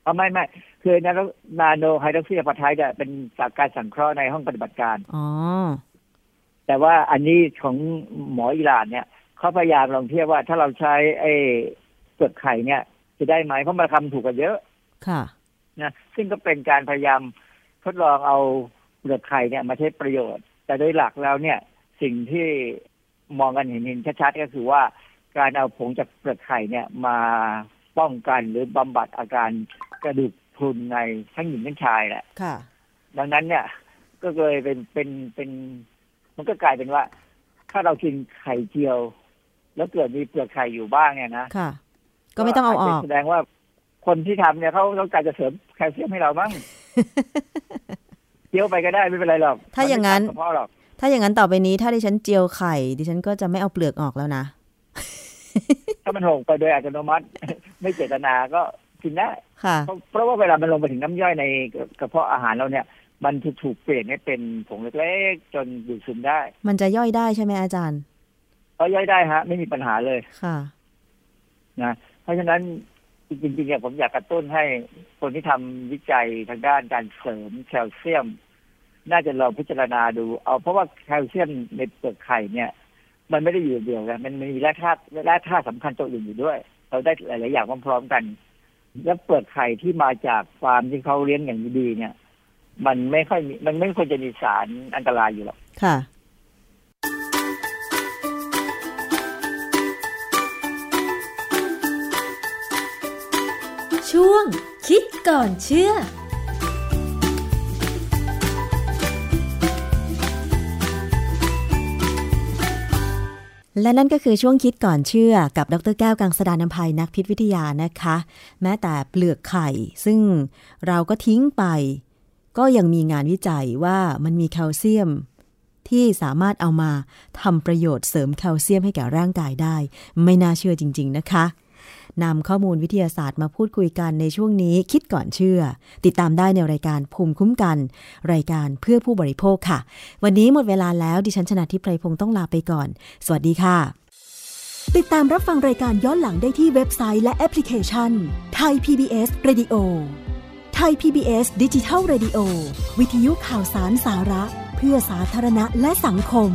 เอาไม่ไม่คือนานาโนไฮดรอกซีอะพาไทเนี่ยเป็นจากการสังเคราะห์ในห้องปฏิบัติการอ๋อแต่ว่าอันนี้ของหมออิหร่านเนี่ยเขาพยายามลองเทียบว่าถ้าเราใช้ไอ้เปลือกไข่เนี่ย จะได้ไหมเพราะมันราคามันถูกกว่าเยอะ ค่ะนะซึ่งก็เป็นการพยายามทดลองเอาเปลือกไข่เนี่ยมาใช้ประโยชน์ แต่โดยหลักแล้วเนี่ย สิ่งที่มองกันเห็นเห็นชัดๆก็คือว่า การเอาผงจากเปลือกไข่เนี่ยมาป้องกันหรือบำบัดอาการกระดูกพรุนในทั้งหญิงทั้งชายแหละค่ะ ดังนั้นเนี่ย ก็เลยเป็นเป็นเป็น มันก็กลายเป็นว่า ถ้าเรากินไข่เจียว แล้วเกิดมีเปลือกไข่อยู่บ้างเนี่ยนะค่ะ ก็ไม่ต้องเอาออกจจะแสดงว่าคนที่ทำเนี่ยเขาต้องการจะเสริมแคลเซียมให้เรามั้งเจียวไปก็ได้ไม่เป็นไรหรอก ถ้าอย่างนั้นมัไม่ตมกระเพาะหรอกถ้าอย่างนั้นต่อไปนี้ ถ้าดิฉันเจียวไข่ ดิฉันก็จะไม่เอาเปลือกออกแล้วนะ ถ้ามันหงไปโดยอัตโนมัติ ไม่เจตนาก็กินได้ค่ะเพราะเพราะว่าเวลามันลงไปถึงน้ำย่อยในกระเพาะอาหารเราเนี่ย มันจะถูกเปลี่ยนให้เป็นผงเล็กๆจนดูดซึมได้ มันจะย่อยได้ใช่ไหมอาจารย์ก็ย่อยได้ฮะ ไม่มีปัญหาเลยค่ะนะเพราะฉะนั้นจริงๆเนี่ยผมอยากกระตุ้นให้คนที่ทำวิจัยทางด้านการเสริมแคลเซียม น่าจะลองพิจารณาดู เอาเพราะว่าแคลเซียมในเปลือกไข่เนี่ย มันไม่ได้อยู่เดียวกันมันมีแร่ธาตุแร่ธาตุสำคัญตัวอื่นอยู่ด้วย เราได้หลาย ๆ อย่างพร้อมๆกัน แล้วเปลือกไข่ที่มาจากฟาร์มที่เขาเลี้ยงอย่างดีเนี่ย มันไม่ค่อยมีมันไม่ควรจะมีสารอันตรายอยู่หรอกค่ะช่วงคิดก่อนเชื่อ และนั่นก็คือช่วงคิดก่อนเชื่อกับดรแก้วกังสดานนภัยนักพิษวิทยานะคะ แม้แต่เปลือกไข่ ซึ่งเราก็ทิ้งไป ก็ยังมีงานวิจัยว่ามันมีแคลเซียม ที่สามารถเอามาทำประโยชน์เสริมแคลเซียมให้แก่ร่างกายได้ ไม่น่าเชื่อจริง ๆ นะคะ นำข้อมูลวิทยาศาสตร์มาพูดคุยกันในช่วงนี้คิดก่อนเชื่อ ติดตามได้ในรายการภูมิคุ้มกัน รายการเพื่อผู้บริโภคค่ะ วันนี้หมดเวลาแล้วดิฉันชนะทิพไพรพงศ์ต้องลาไปก่อน สวัสดีค่ะ ติดตามรับฟังรายการย้อนหลังได้ที่เว็บไซต์และแอปพลิเคชันไทย PBS Radio ไทย PBS ดิจิทัล Radio วิทยุข่าวสารสาระ เพื่อสาธารณะและสังคม